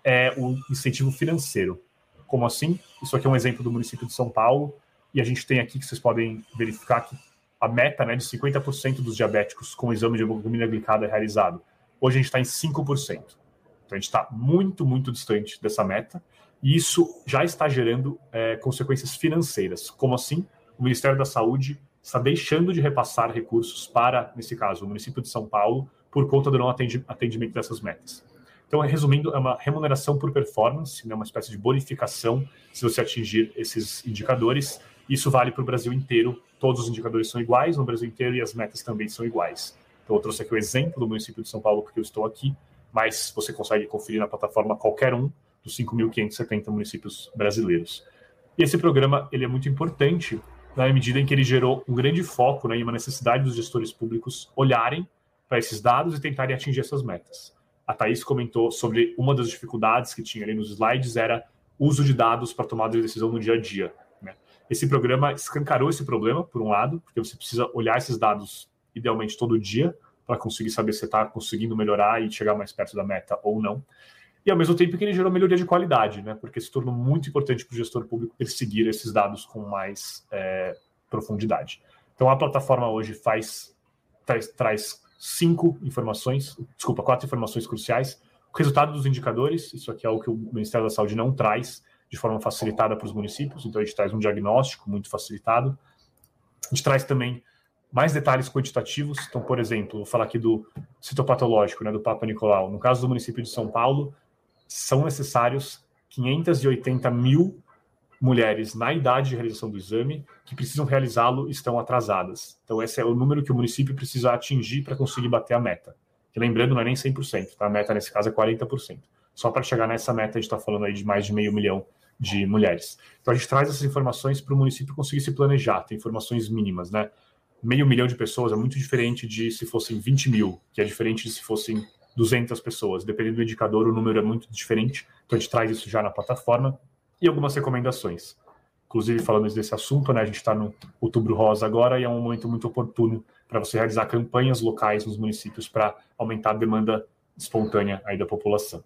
é o incentivo financeiro. Como assim? Isso aqui é um exemplo do município de São Paulo, e a gente tem aqui que vocês podem verificar que a meta né, de 50% dos diabéticos com exame de hemoglobina glicada é realizado. Hoje a gente está em 5%. Então a gente está muito, muito distante dessa meta. E isso já está gerando é, consequências financeiras. Como assim? O Ministério da Saúde está deixando de repassar recursos para, nesse caso, o município de São Paulo, por conta do não atendimento dessas metas. Então, resumindo, é uma remuneração por performance, né, uma espécie de bonificação se você atingir esses indicadores. Isso vale para o Brasil inteiro, todos os indicadores são iguais no Brasil inteiro e as metas também são iguais. Então, eu trouxe aqui o exemplo do município de São Paulo, porque eu estou aqui, mas você consegue conferir na plataforma qualquer um dos 5.570 municípios brasileiros. E esse programa ele é muito importante na medida em que ele gerou um grande foco né, e uma necessidade dos gestores públicos olharem para esses dados e tentarem atingir essas metas. A Thaís comentou sobre uma das dificuldades que tinha ali nos slides era uso de dados para tomada de decisão no dia a dia. Né? Esse programa escancarou esse problema, por um lado, porque você precisa olhar esses dados idealmente todo dia para conseguir saber se está conseguindo melhorar e chegar mais perto da meta ou não e ao mesmo tempo que ele gerou melhoria de qualidade, né? Porque se tornou muito importante para o gestor público perseguir esses dados com mais é, profundidade. Então a plataforma hoje faz traz, traz, cinco informações, desculpa, quatro informações cruciais. O resultado dos indicadores, isso aqui é o que o Ministério da Saúde não traz de forma facilitada para os municípios, então a gente traz um diagnóstico muito facilitado. A gente traz também mais detalhes quantitativos. Então, por exemplo, vou falar aqui do citopatológico, né, do Papa Nicolau. No caso do município de São Paulo, são necessários 580 mil mulheres na idade de realização do exame que precisam realizá-lo estão atrasadas. Então, esse é o número que o município precisa atingir para conseguir bater a meta. Lembrando, não é nem 100%, tá? a meta nesse caso é 40%. Só para chegar nessa meta, a gente está falando aí de mais de meio milhão de mulheres. Então, a gente traz essas informações para o município conseguir se planejar, tem informações mínimas, né? Meio milhão de pessoas é muito diferente de se fossem 20 mil, que é diferente de se fossem 200 pessoas. Dependendo do indicador, o número é muito diferente. Então, a gente traz isso já na plataforma e algumas recomendações. Inclusive, falando desse assunto, né, a gente está no Outubro Rosa agora e é um momento muito oportuno para você realizar campanhas locais nos municípios para aumentar a demanda espontânea aí da população.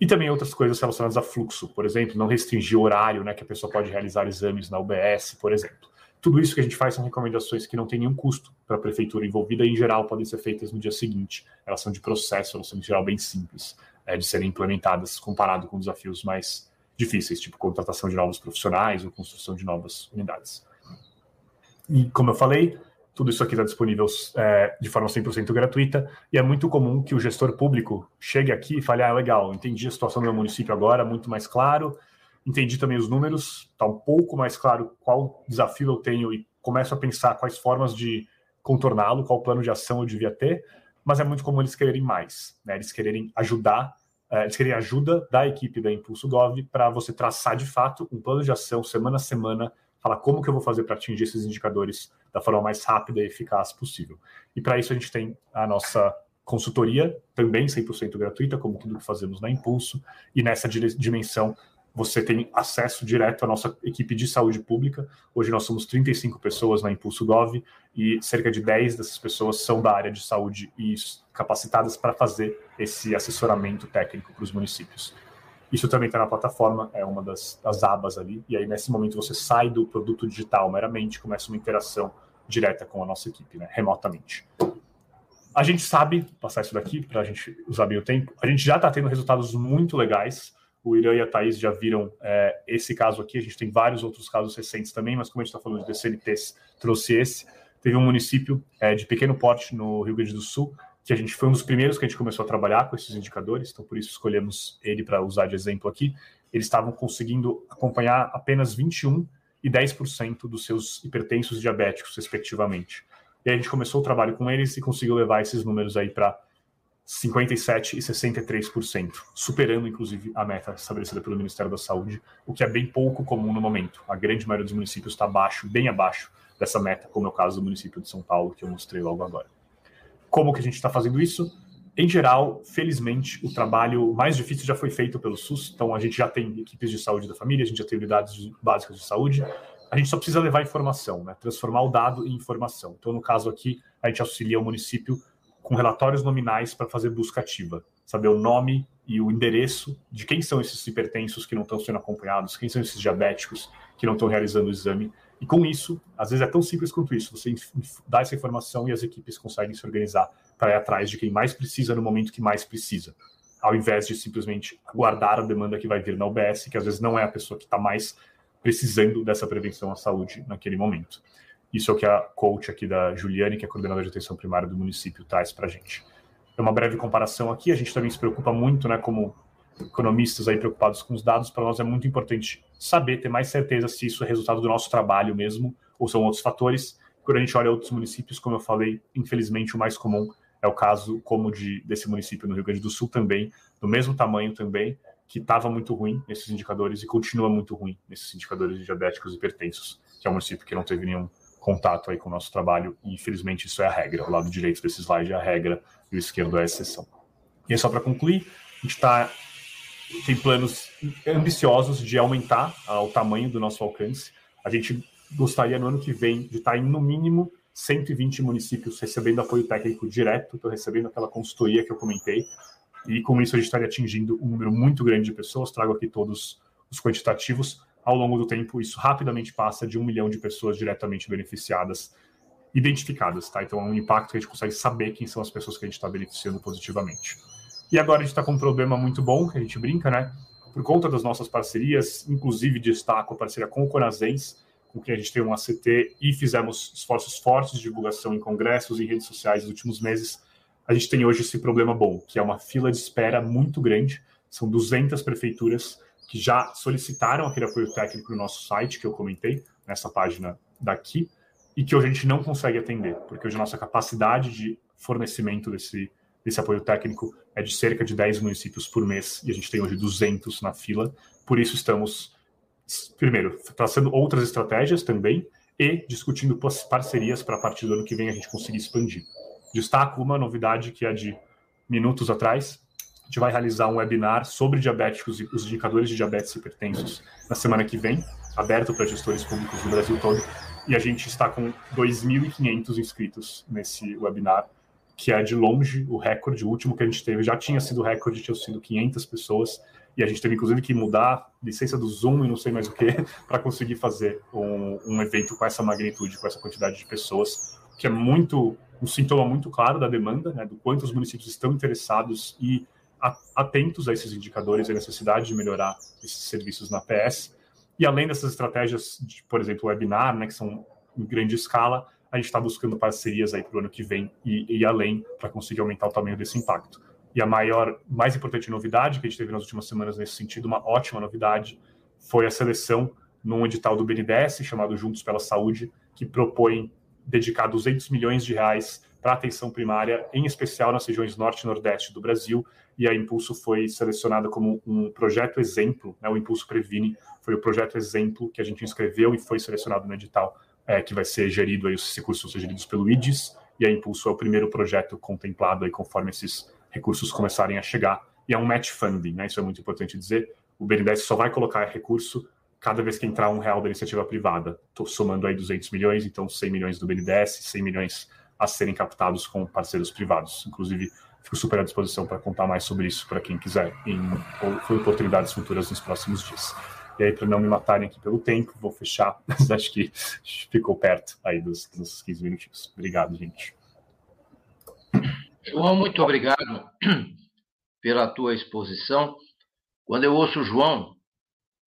E também outras coisas relacionadas a fluxo, por exemplo, não restringir o horário né, que a pessoa pode realizar exames na UBS, por exemplo. Tudo isso que a gente faz são recomendações que não têm nenhum custo para a prefeitura envolvida e, em geral, podem ser feitas no dia seguinte. Elas são de processo, elas são, em geral, bem simples é, de serem implementadas comparado com desafios mais difíceis, tipo contratação de novos profissionais ou construção de novas unidades. E, como eu falei, tudo isso aqui está disponível é, de forma 100% gratuita e é muito comum que o gestor público chegue aqui e fale: ah, legal, entendi a situação do meu município agora, muito mais claro, entendi também os números, está um pouco mais claro qual desafio eu tenho e começo a pensar quais formas de contorná-lo, qual plano de ação eu devia ter, mas é muito comum eles quererem mais, né? eles quererem ajudar, é, eles querem ajuda da equipe da Impulso Gov para você traçar de fato um plano de ação semana a semana, falar como que eu vou fazer para atingir esses indicadores da forma mais rápida e eficaz possível. E para isso a gente tem a nossa consultoria, também 100% gratuita, como tudo que fazemos na Impulso, e nessa dimensão você tem acesso direto à nossa equipe de saúde pública. Hoje nós somos 35 pessoas na Impulso Gov e cerca de 10 dessas pessoas são da área de saúde e capacitadas para fazer esse assessoramento técnico para os municípios. Isso também está na plataforma, é uma das, das, abas ali, e aí nesse momento você sai do produto digital meramente, começa uma interação direta com a nossa equipe, né, remotamente. A gente sabe, passar isso daqui para a gente usar bem o tempo, a gente já está tendo resultados muito legais o Irã e a Thaís já viram é, esse caso aqui, a gente tem vários outros casos recentes também, mas como a gente está falando de DCNTs, trouxe esse. Teve um município é, de pequeno porte no Rio Grande do Sul, que a gente foi um dos primeiros que a gente começou a trabalhar com esses indicadores, então por isso escolhemos ele para usar de exemplo aqui. Eles estavam conseguindo acompanhar apenas 21 e 10% dos seus hipertensos diabéticos, respectivamente. E a gente começou o trabalho com eles e conseguiu levar esses números aí para 57% e 63%, superando inclusive a meta estabelecida pelo Ministério da Saúde, o que é bem pouco comum no momento. A grande maioria dos municípios está abaixo, bem abaixo dessa meta, como é o caso do município de São Paulo, que eu mostrei logo agora. Como que a gente está fazendo isso? Em geral, felizmente, o trabalho mais difícil já foi feito pelo SUS, então a gente já tem equipes de saúde da família, a gente já tem unidades básicas de saúde, a gente só precisa levar informação, né? transformar o dado em informação. Então, no caso aqui, a gente auxilia o município com relatórios nominais para fazer busca ativa, saber o nome e o endereço de quem são esses hipertensos que não estão sendo acompanhados, quem são esses diabéticos que não estão realizando o exame. E com isso, às vezes é tão simples quanto isso, você dá essa informação e as equipes conseguem se organizar para ir atrás de quem mais precisa no momento que mais precisa, ao invés de simplesmente aguardar a demanda que vai vir na UBS, que às vezes não é a pessoa que está mais precisando dessa prevenção à saúde naquele momento. Isso é o que a coach aqui da Juliane, que é coordenadora de atenção primária do município, traz para a gente. É uma breve comparação aqui, a gente também se preocupa muito, né, como economistas aí preocupados com os dados, para nós é muito importante saber, ter mais certeza se isso é resultado do nosso trabalho mesmo, ou são outros fatores. Quando a gente olha outros municípios, como eu falei, infelizmente o mais comum é o caso como de desse município no Rio Grande do Sul também, do mesmo tamanho também, que estava muito ruim nesses indicadores e continua muito ruim nesses indicadores de diabéticos e hipertensos, que é um município que não teve nenhum contato aí com o nosso trabalho e infelizmente isso é a regra. O lado direito desse slide é a regra e o esquerdo é a exceção. E é só para concluir, a gente tá, tem planos ambiciosos de aumentar o tamanho do nosso alcance. A gente gostaria no ano que vem de estar tá em no mínimo 120 municípios recebendo apoio técnico direto, estou recebendo aquela consultoria que eu comentei, e com isso a gente estaria atingindo um número muito grande de pessoas. Trago aqui todos os quantitativos. Ao longo do tempo, isso rapidamente passa de um milhão de pessoas diretamente beneficiadas, identificadas, tá? Então é um impacto que a gente consegue saber quem são as pessoas que a gente está beneficiando positivamente. E agora a gente está com um problema muito bom, que a gente brinca, né? Por conta das nossas parcerias, inclusive destaco a parceria com o Conazens, com quem a gente tem um ACT e fizemos esforços fortes de divulgação em congressos e redes sociais nos últimos meses, a gente tem hoje esse problema bom, que é uma fila de espera muito grande. São 200 prefeituras que já solicitaram aquele apoio técnico no nosso site, que eu comentei, nessa página daqui, e que hoje a gente não consegue atender, porque hoje a nossa capacidade de fornecimento desse, desse apoio técnico é de cerca de 10 municípios por mês, e a gente tem hoje 200 na fila. Por isso estamos primeiro, traçando outras estratégias também e discutindo parcerias para a partir do ano que vem a gente conseguir expandir. Destaco uma novidade que é de minutos atrás. A gente vai realizar um webinar sobre diabéticos e os indicadores de diabetes hipertensos na semana que vem, aberto para gestores públicos do Brasil todo. E a gente está com 2.500 inscritos nesse webinar, que é de longe o recorde. O último que a gente teve já tinha sido recorde, tinha sido 500 pessoas e a gente teve inclusive que mudar licença do Zoom e não sei mais o que para conseguir fazer um, um, evento com essa magnitude, com essa quantidade de pessoas, que é muito um sintoma muito claro da demanda, né, do quanto os municípios estão interessados e atentos a esses indicadores e a necessidade de melhorar esses serviços na PS. E além dessas estratégias, de, por exemplo, webinar, né, que são em grande escala, a gente está buscando parcerias aí para o ano que vem e, e além para conseguir aumentar o tamanho desse impacto. E a maior, mais importante novidade que a gente teve nas últimas semanas nesse sentido, uma ótima novidade, foi a seleção num edital do BNDES chamado Juntos pela Saúde, que propõe dedicar 200 milhões de reais para atenção primária, em especial nas regiões norte e nordeste do Brasil, e a Impulso foi selecionada como um projeto exemplo, né, o Impulso Previne foi o projeto exemplo que a gente inscreveu e foi selecionado no edital, é, que vai ser gerido, aí, os recursos são geridos pelo IDES, e a Impulso é o primeiro projeto contemplado aí, conforme esses recursos começarem a chegar. E é um match funding, né? Isso é muito importante dizer. O BNDES só vai colocar recurso cada vez que entrar um real da iniciativa privada. Somando aí 200 milhões, então 100 milhões do BNDES, 100 milhões a serem captados com parceiros privados. Inclusive, fico super à disposição para contar mais sobre isso para quem quiser em oportunidades futuras nos próximos dias. E aí, para não me matarem aqui pelo tempo, vou fechar, mas acho que ficou perto aí dos, dos 15 minutinhos. Obrigado, gente. João, muito obrigado pela tua exposição. Quando eu ouço João,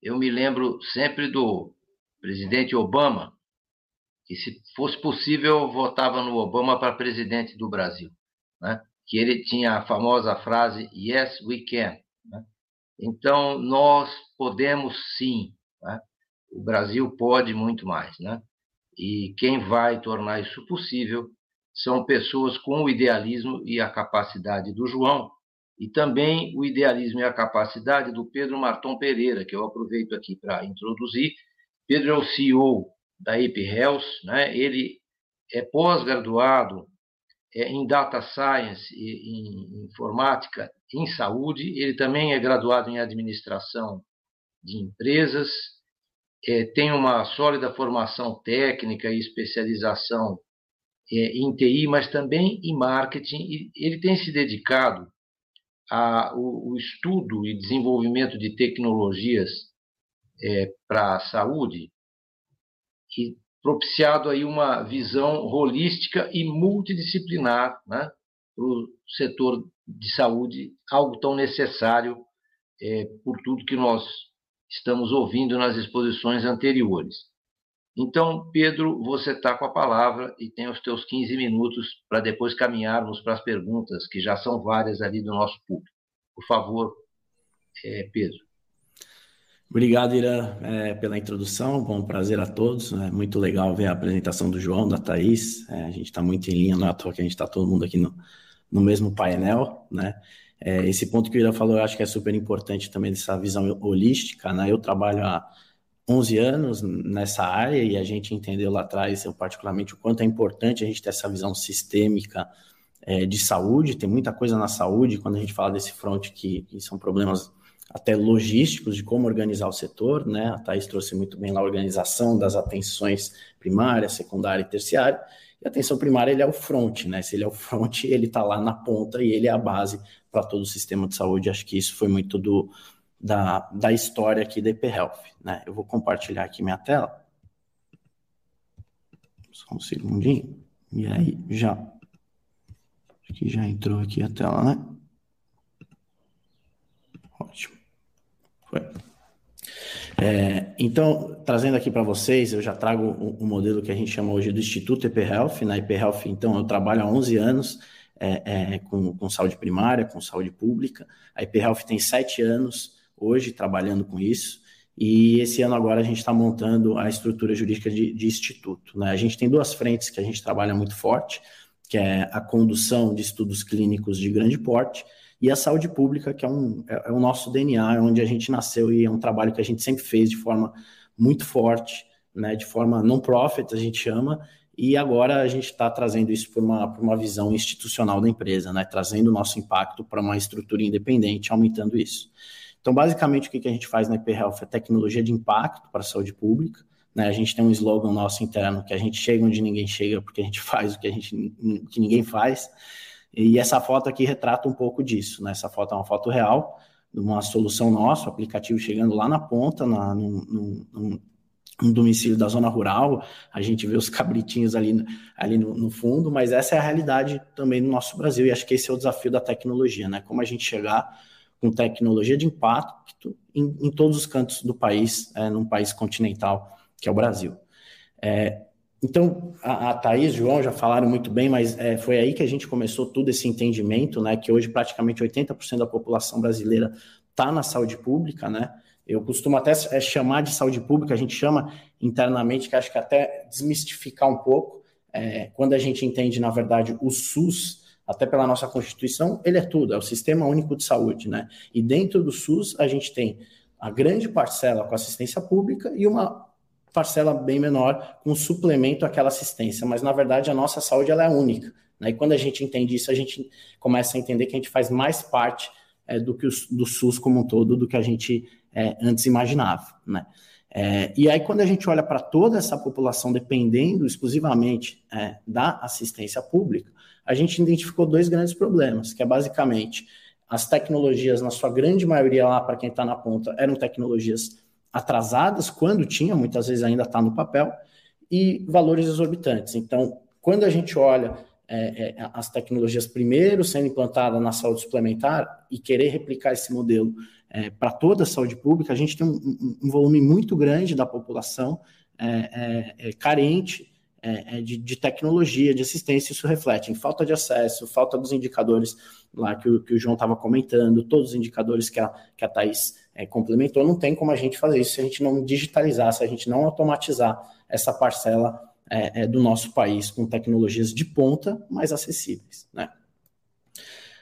eu me lembro sempre do presidente Obama, que se fosse possível, votava no Obama para presidente do Brasil, né? Que ele tinha a famosa frase Yes, we can. Né? Então, nós podemos sim. Né? O Brasil pode muito mais. Né? E quem vai tornar isso possível são pessoas com o idealismo e a capacidade do João, e também o idealismo e a capacidade do Pedro Marton Pereira, que eu aproveito aqui para introduzir. Pedro é o CEO da AP Health, né? ele é pós-graduado em Data Science e em Informática em Saúde. Ele também é graduado em Administração de Empresas, é, tem uma sólida formação técnica e especialização é, em TI, mas também em marketing. Ele tem se dedicado ao estudo e desenvolvimento de tecnologias é, para a saúde e propiciado aí uma visão holística e multidisciplinar né, para o setor de saúde, algo tão necessário é, por tudo que nós estamos ouvindo nas exposições anteriores. Então, Pedro, você está com a palavra e tem os teus 15 minutos para depois caminharmos para as perguntas, que já são várias ali do nosso público. Por favor, é, Pedro. Obrigado, Irã, é, pela introdução. Bom prazer a todos. É muito legal ver a apresentação do João, da Thaís. É, a gente está muito em linha, não é à toa que a gente está todo mundo aqui no, no mesmo painel, né? É, esse ponto que o Irã falou, eu acho que é super importante também, dessa visão holística, né? Eu trabalho há 11 anos nessa área e a gente entendeu lá atrás, eu particularmente, o quanto é importante a gente ter essa visão sistêmica é, de saúde. Tem muita coisa na saúde, quando a gente fala desse front que, que são problemas até logísticos de como organizar o setor, né? A Thais trouxe muito bem lá a organização das atenções primária, secundária e terciária. E a atenção primária ele é o front, né? Se ele é o front, ele está lá na ponta e ele é a base para todo o sistema de saúde. Acho que isso foi muito do, da, da história aqui da EP Health, né? Eu vou compartilhar aqui minha tela. Só um segundinho. E aí, já. Acho que já entrou aqui a tela, né? Ótimo. Foi. É, então, trazendo aqui para vocês, eu já trago o, modelo que a gente chama hoje do Instituto EP Health. Na EP Health, então, eu trabalho há 11 anos é, é, com, com, saúde primária, com saúde pública. A EP Health tem sete anos hoje trabalhando com isso. E esse ano agora a gente está montando a estrutura jurídica de, de instituto. Né? A gente tem duas frentes que a gente trabalha muito forte, que é a condução de estudos clínicos de grande porte e a saúde pública, que é, um, é, é o nosso DNA, é onde a gente nasceu e é um trabalho que a gente sempre fez de forma muito forte, né, de forma non-profit, a gente chama, e agora a gente está trazendo isso para uma, uma visão institucional da empresa, né, trazendo o nosso impacto para uma estrutura independente, aumentando isso. Então, basicamente, o que, que a gente faz na IP Health é tecnologia de impacto para a saúde pública, né, a gente tem um slogan nosso interno que a gente chega onde ninguém chega porque a gente faz o que a gente que ninguém faz. E essa foto aqui retrata um pouco disso, né? Essa foto é uma foto real, uma solução nossa, o aplicativo chegando lá na ponta, na, num, num, num domicílio da zona rural, a gente vê os cabritinhos ali, ali no, no, fundo, mas essa é a realidade também no nosso Brasil, e acho que esse é o desafio da tecnologia, né? Como a gente chegar com tecnologia de impacto em, em todos os cantos do país, é, num país continental que é o Brasil. É, então, a, a Thaís João já falaram muito bem, mas é, foi aí que a gente começou todo esse entendimento, né? Que hoje praticamente 80% da população brasileira está na saúde pública, né? Eu costumo até é, chamar de saúde pública, a gente chama internamente, que acho que até desmistificar um pouco, é, quando a gente entende, na verdade, o SUS, até pela nossa Constituição, ele é tudo, é o Sistema Único de Saúde, né? E dentro do SUS, a gente tem a grande parcela com assistência pública e uma parcela bem menor, com suplemento àquela assistência. Mas, na verdade, a nossa saúde ela é única. Né? E quando a gente entende isso, a gente começa a entender que a gente faz mais parte é, do que o, do SUS como um todo, do que a gente é, antes imaginava. Né? É, e aí, quando a gente olha para toda essa população dependendo exclusivamente é, da assistência pública, a gente identificou dois grandes problemas, que é basicamente as tecnologias, na sua grande maioria lá, para quem está na ponta, eram tecnologias atrasadas, quando tinha, muitas vezes ainda está no papel, e valores exorbitantes. Então, quando a gente olha é, é, as tecnologias primeiro sendo implantadas na saúde suplementar e querer replicar esse modelo é, para toda a saúde pública, a gente tem um, um volume muito grande da população é, é, é, carente de, de, tecnologia, de assistência, isso reflete em falta de acesso, falta dos indicadores lá que o, que o João estava comentando, todos os indicadores que a, que a Thais é, complementou, não tem como a gente fazer isso se a gente não digitalizar, se a gente não automatizar essa parcela é, é, do nosso país com tecnologias de ponta mais acessíveis. Né?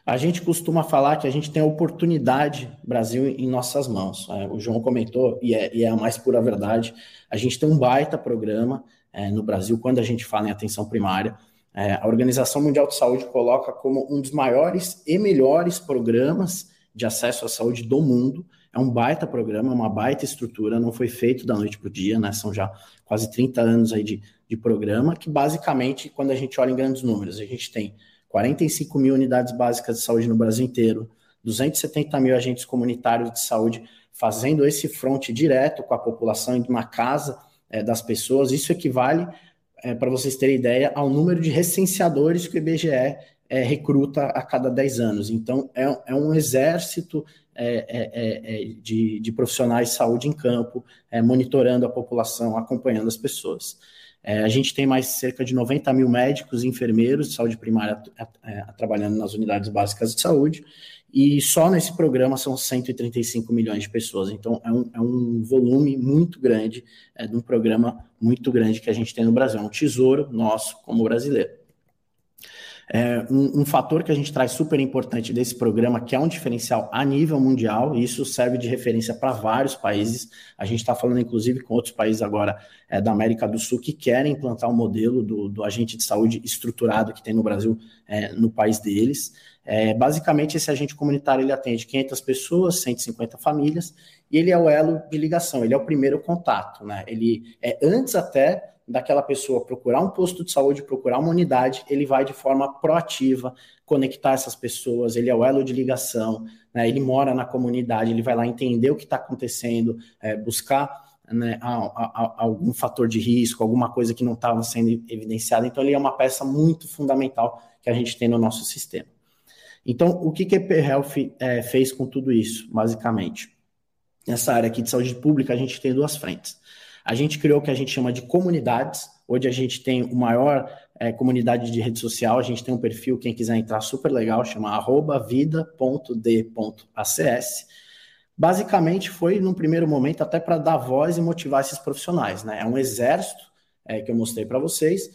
A gente costuma falar que a gente tem a oportunidade, Brasil, em nossas mãos. É, o João comentou, e é, e é, a mais pura verdade, a gente tem um baita programa é, no Brasil, quando a gente fala em atenção primária, É, a Organização Mundial de Saúde coloca como um dos maiores e melhores programas de acesso à saúde do mundo. É um baita programa, uma baita estrutura, não foi feito da noite para o dia, né? São já quase 30 anos aí de, de programa, que basicamente, quando a gente olha em grandes números, a gente tem 45 mil unidades básicas de saúde no Brasil inteiro, 270 mil agentes comunitários de saúde fazendo esse fronte direto com a população indo na casa é, das pessoas. Isso equivale, é, para vocês terem ideia, ao número de recenseadores que o IBGE é, recruta a cada 10 anos. Então, é, é um exército é, é, de, de, profissionais de saúde em campo, monitorando a população, acompanhando as pessoas. a gente tem mais cerca de 90 mil médicos e enfermeiros de saúde primária trabalhando nas unidades básicas de saúde, e só nesse programa são 135 milhões de pessoas. Então, é um, é um volume muito grande, é, de um programa muito grande que a gente tem no Brasil. É um tesouro nosso como brasileiro. É, um, um, fator que a gente traz super importante desse programa, que é um diferencial a nível mundial, e isso serve de referência para vários países. A gente está falando, inclusive, com outros países agora é, da América do Sul que querem implantar o um modelo do, do, agente de saúde estruturado que tem no Brasil, é, no país deles. É, basicamente, esse agente comunitário ele atende 500 pessoas, 150 famílias, e ele é o elo de ligação, ele é o primeiro contato, né? Ele é antes até daquela pessoa procurar um posto de saúde, procurar uma unidade, ele vai de forma proativa conectar essas pessoas, ele é o elo de ligação, né? ele mora na comunidade, ele vai lá entender o que está acontecendo, é, buscar né, algum fator de risco, alguma coisa que não estava sendo evidenciada. Então, ele é uma peça muito fundamental que a gente tem no nosso sistema. Então, o que, que a ePhealth é, fez com tudo isso, basicamente? Nessa área aqui de saúde pública, a gente tem duas frentes. A gente criou o que a gente chama de comunidades, onde a gente tem o maior é, comunidade de rede social, a gente tem um perfil, quem quiser entrar, super legal, chama vida.d.acs. Basicamente, foi, num primeiro momento, até para dar voz e motivar esses profissionais. Né? É um exército é, que eu mostrei para vocês,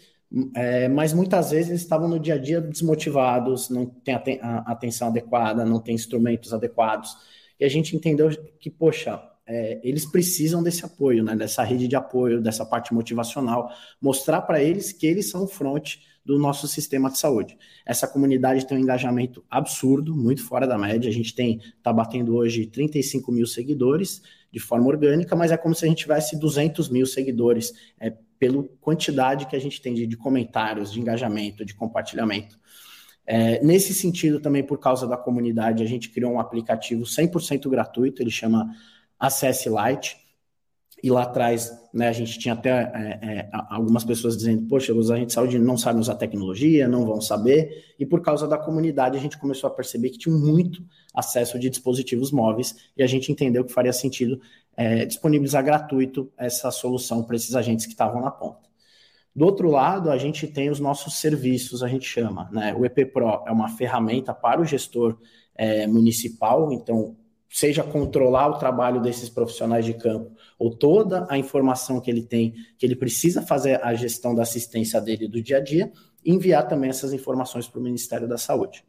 é, mas muitas vezes eles estavam no dia a dia desmotivados, não tem atenção adequada, não tem instrumentos adequados. E a gente entendeu que, poxa, é, eles precisam desse apoio, né, dessa rede de apoio, dessa parte motivacional, mostrar para eles que eles são o front do nosso sistema de saúde. Essa comunidade tem um engajamento absurdo, muito fora da média. A gente tem está batendo hoje 35 mil seguidores de forma orgânica, mas é como se a gente tivesse 200 mil seguidores é, pela quantidade que a gente tem de, de comentários, de engajamento, de compartilhamento. É, nesse sentido, também por causa da comunidade, a gente criou um aplicativo 100% gratuito, ele chama Acesse Lite. E lá atrás, né, a gente tinha até é, é, algumas pessoas dizendo: Poxa, os agentes de saúde não sabem usar tecnologia, não vão saber. E por causa da comunidade, a gente começou a perceber que tinha muito acesso de dispositivos móveis e a gente entendeu que faria sentido é, disponibilizar gratuito essa solução para esses agentes que estavam na ponta. Do outro lado, a gente tem os nossos serviços, a gente chama, né? O EP Pro é uma ferramenta para o gestor é, municipal, então, seja controlar o trabalho desses profissionais de campo, ou toda a informação que ele tem, que ele precisa fazer a gestão da assistência dele do dia a dia, enviar também essas informações para o Ministério da Saúde.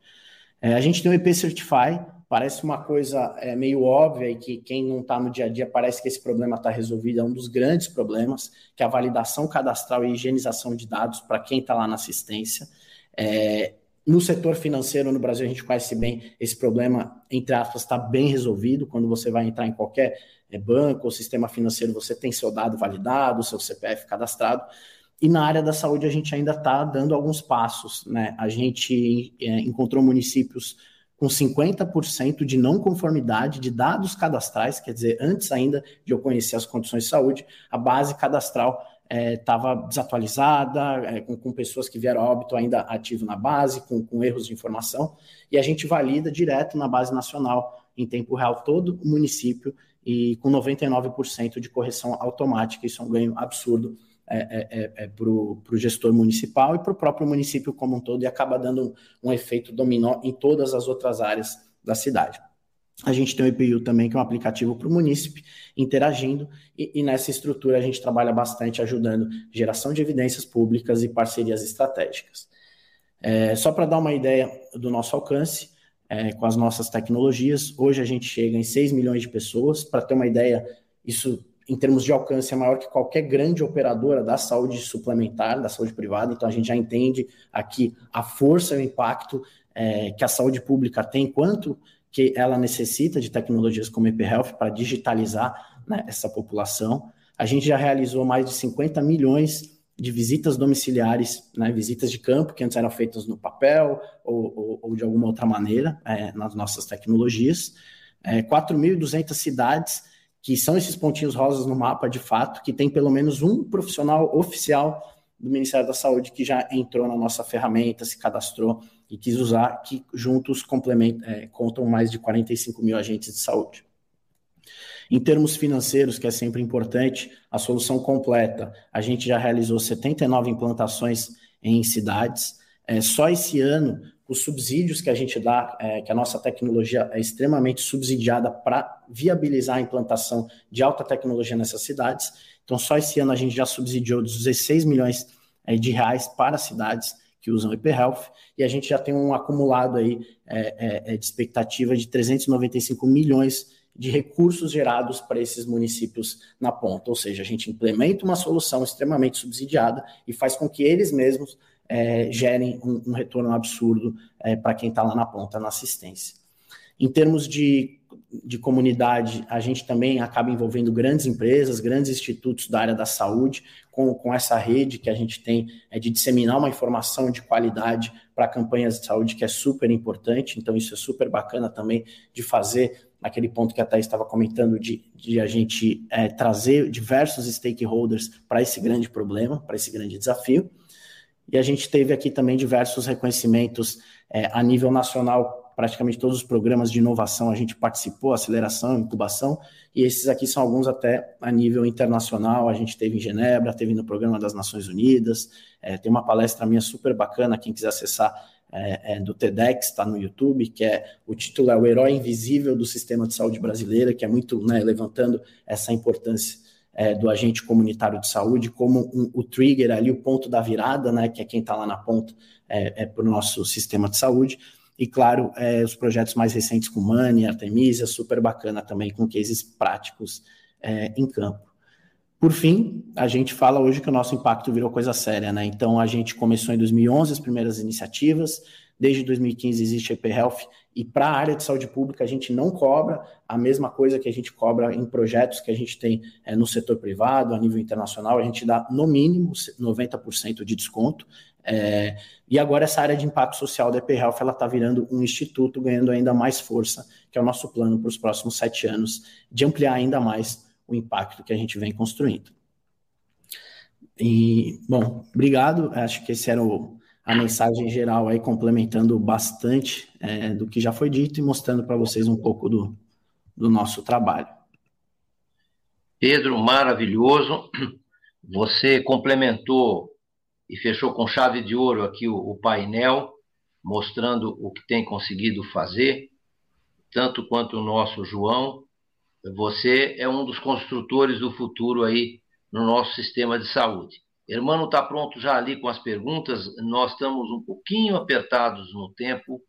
É, a gente tem o EP Certify, Parece uma coisa é, meio óbvia e que quem não está no dia a dia parece que esse problema está resolvido. É um dos grandes problemas, que é a validação cadastral e higienização de dados para quem está lá na assistência. É, no setor financeiro no Brasil, a gente conhece bem esse problema, entre aspas, está bem resolvido. Quando você vai entrar em qualquer é, banco ou sistema financeiro, você tem seu dado validado, seu CPF cadastrado. E na área da saúde, a gente ainda está dando alguns passos. Né? A gente é, encontrou municípios com 50% de não conformidade de dados cadastrais, quer dizer, antes ainda de eu conhecer as condições de saúde, a base cadastral estava é, desatualizada, é, com, com, pessoas que vieram a óbito ainda ativo na base, com, com, erros de informação, e a gente valida direto na base nacional, em tempo real, todo o município, e com 99% de correção automática, isso é um ganho absurdo é, é, é, é para o gestor municipal e para o próprio município como um todo, e acaba dando um, um efeito dominó em todas as outras áreas da cidade. A gente tem o EPU também, que é um aplicativo para o munícipe, interagindo, e, e, nessa estrutura a gente trabalha bastante ajudando geração de evidências públicas e parcerias estratégicas. É, só para dar uma ideia do nosso alcance, é, com as nossas tecnologias, hoje a gente chega em 6 milhões de pessoas. Para ter uma ideia, isso em termos de alcance, é maior que qualquer grande operadora da saúde suplementar, da saúde privada. Então, a gente já entende aqui a força e o impacto é, que a saúde pública tem, quanto que ela necessita de tecnologias como ePhealth para digitalizar né, essa população. A gente já realizou mais de 50 milhões de visitas domiciliares, né, visitas de campo, que antes eram feitas no papel ou, ou, ou de alguma outra maneira é, nas nossas tecnologias. É, 4.200 cidades que são esses pontinhos rosas no mapa de fato, que tem pelo menos um profissional oficial do Ministério da Saúde que já entrou na nossa ferramenta, se cadastrou e quis usar, que juntos complementam, é, contam mais de 45 mil agentes de saúde. Em termos financeiros, que é sempre importante, a solução completa. A gente já realizou 79 implantações em cidades. É, só esse ano, os subsídios que a gente dá, é, que a nossa tecnologia é extremamente subsidiada para viabilizar a implantação de alta tecnologia nessas cidades. Então, só esse ano a gente já subsidiou 16 milhões é, de reais para cidades que usam ePhealth, e a gente já tem um acumulado aí é, é, é de expectativa de 395 milhões de recursos gerados para esses municípios na ponta. Ou seja, a gente implementa uma solução extremamente subsidiada e faz com que eles mesmos é, gerem um, um, retorno absurdo é, para quem está lá na ponta na assistência. Em termos de, de comunidade, a gente também acaba envolvendo grandes empresas, grandes institutos da área da saúde, com, com essa rede que a gente tem é, de disseminar uma informação de qualidade para campanhas de saúde, que é super importante. Então, isso é super bacana também de fazer naquele ponto que a Thais estava comentando, de, de a gente é, trazer diversos stakeholders para esse grande problema, para esse grande desafio. E a gente teve aqui também diversos reconhecimentos é, a nível nacional, praticamente todos os programas de inovação a gente participou, aceleração, incubação, e esses aqui são alguns até a nível internacional, a gente teve em Genebra, teve no programa das Nações Unidas, é, tem uma palestra minha super bacana, quem quiser acessar é, é, do TEDx, está no YouTube, que é o título é O Herói Invisível do Sistema de Saúde Brasileira, que é muito né, levantando essa importância é, do agente comunitário de saúde como um, o trigger ali, o ponto da virada, né, que é quem está lá na ponta é, é para o nosso sistema de saúde. E, claro, é, os projetos mais recentes com Mani, Artemisia, super bacana também, com cases práticos é, em campo. Por fim, a gente fala hoje que o nosso impacto virou coisa séria, né? Então, a gente começou em 2011 as primeiras iniciativas, desde 2015 existe EP Health, e para a área de saúde pública a gente não cobra a mesma coisa que a gente cobra em projetos que a gente tem é, no setor privado, a nível internacional, a gente dá no mínimo 90% de desconto. É, e agora essa área de impacto social da EP Health ela está virando um instituto, ganhando ainda mais força, que é o nosso plano para os próximos sete anos, de ampliar ainda mais o impacto que a gente vem construindo. E, bom, obrigado. Acho que esse era o, a mensagem geral aí, complementando bastante é, do que já foi dito e mostrando para vocês um pouco do, do nosso trabalho. Pedro, maravilhoso. Você complementou e fechou com chave de ouro aqui o, o painel, mostrando o que tem conseguido fazer, tanto quanto o nosso João, você é um dos construtores do futuro aí no nosso sistema de saúde. Hermano está pronto já ali com as perguntas. Nós estamos um pouquinho apertados no tempo,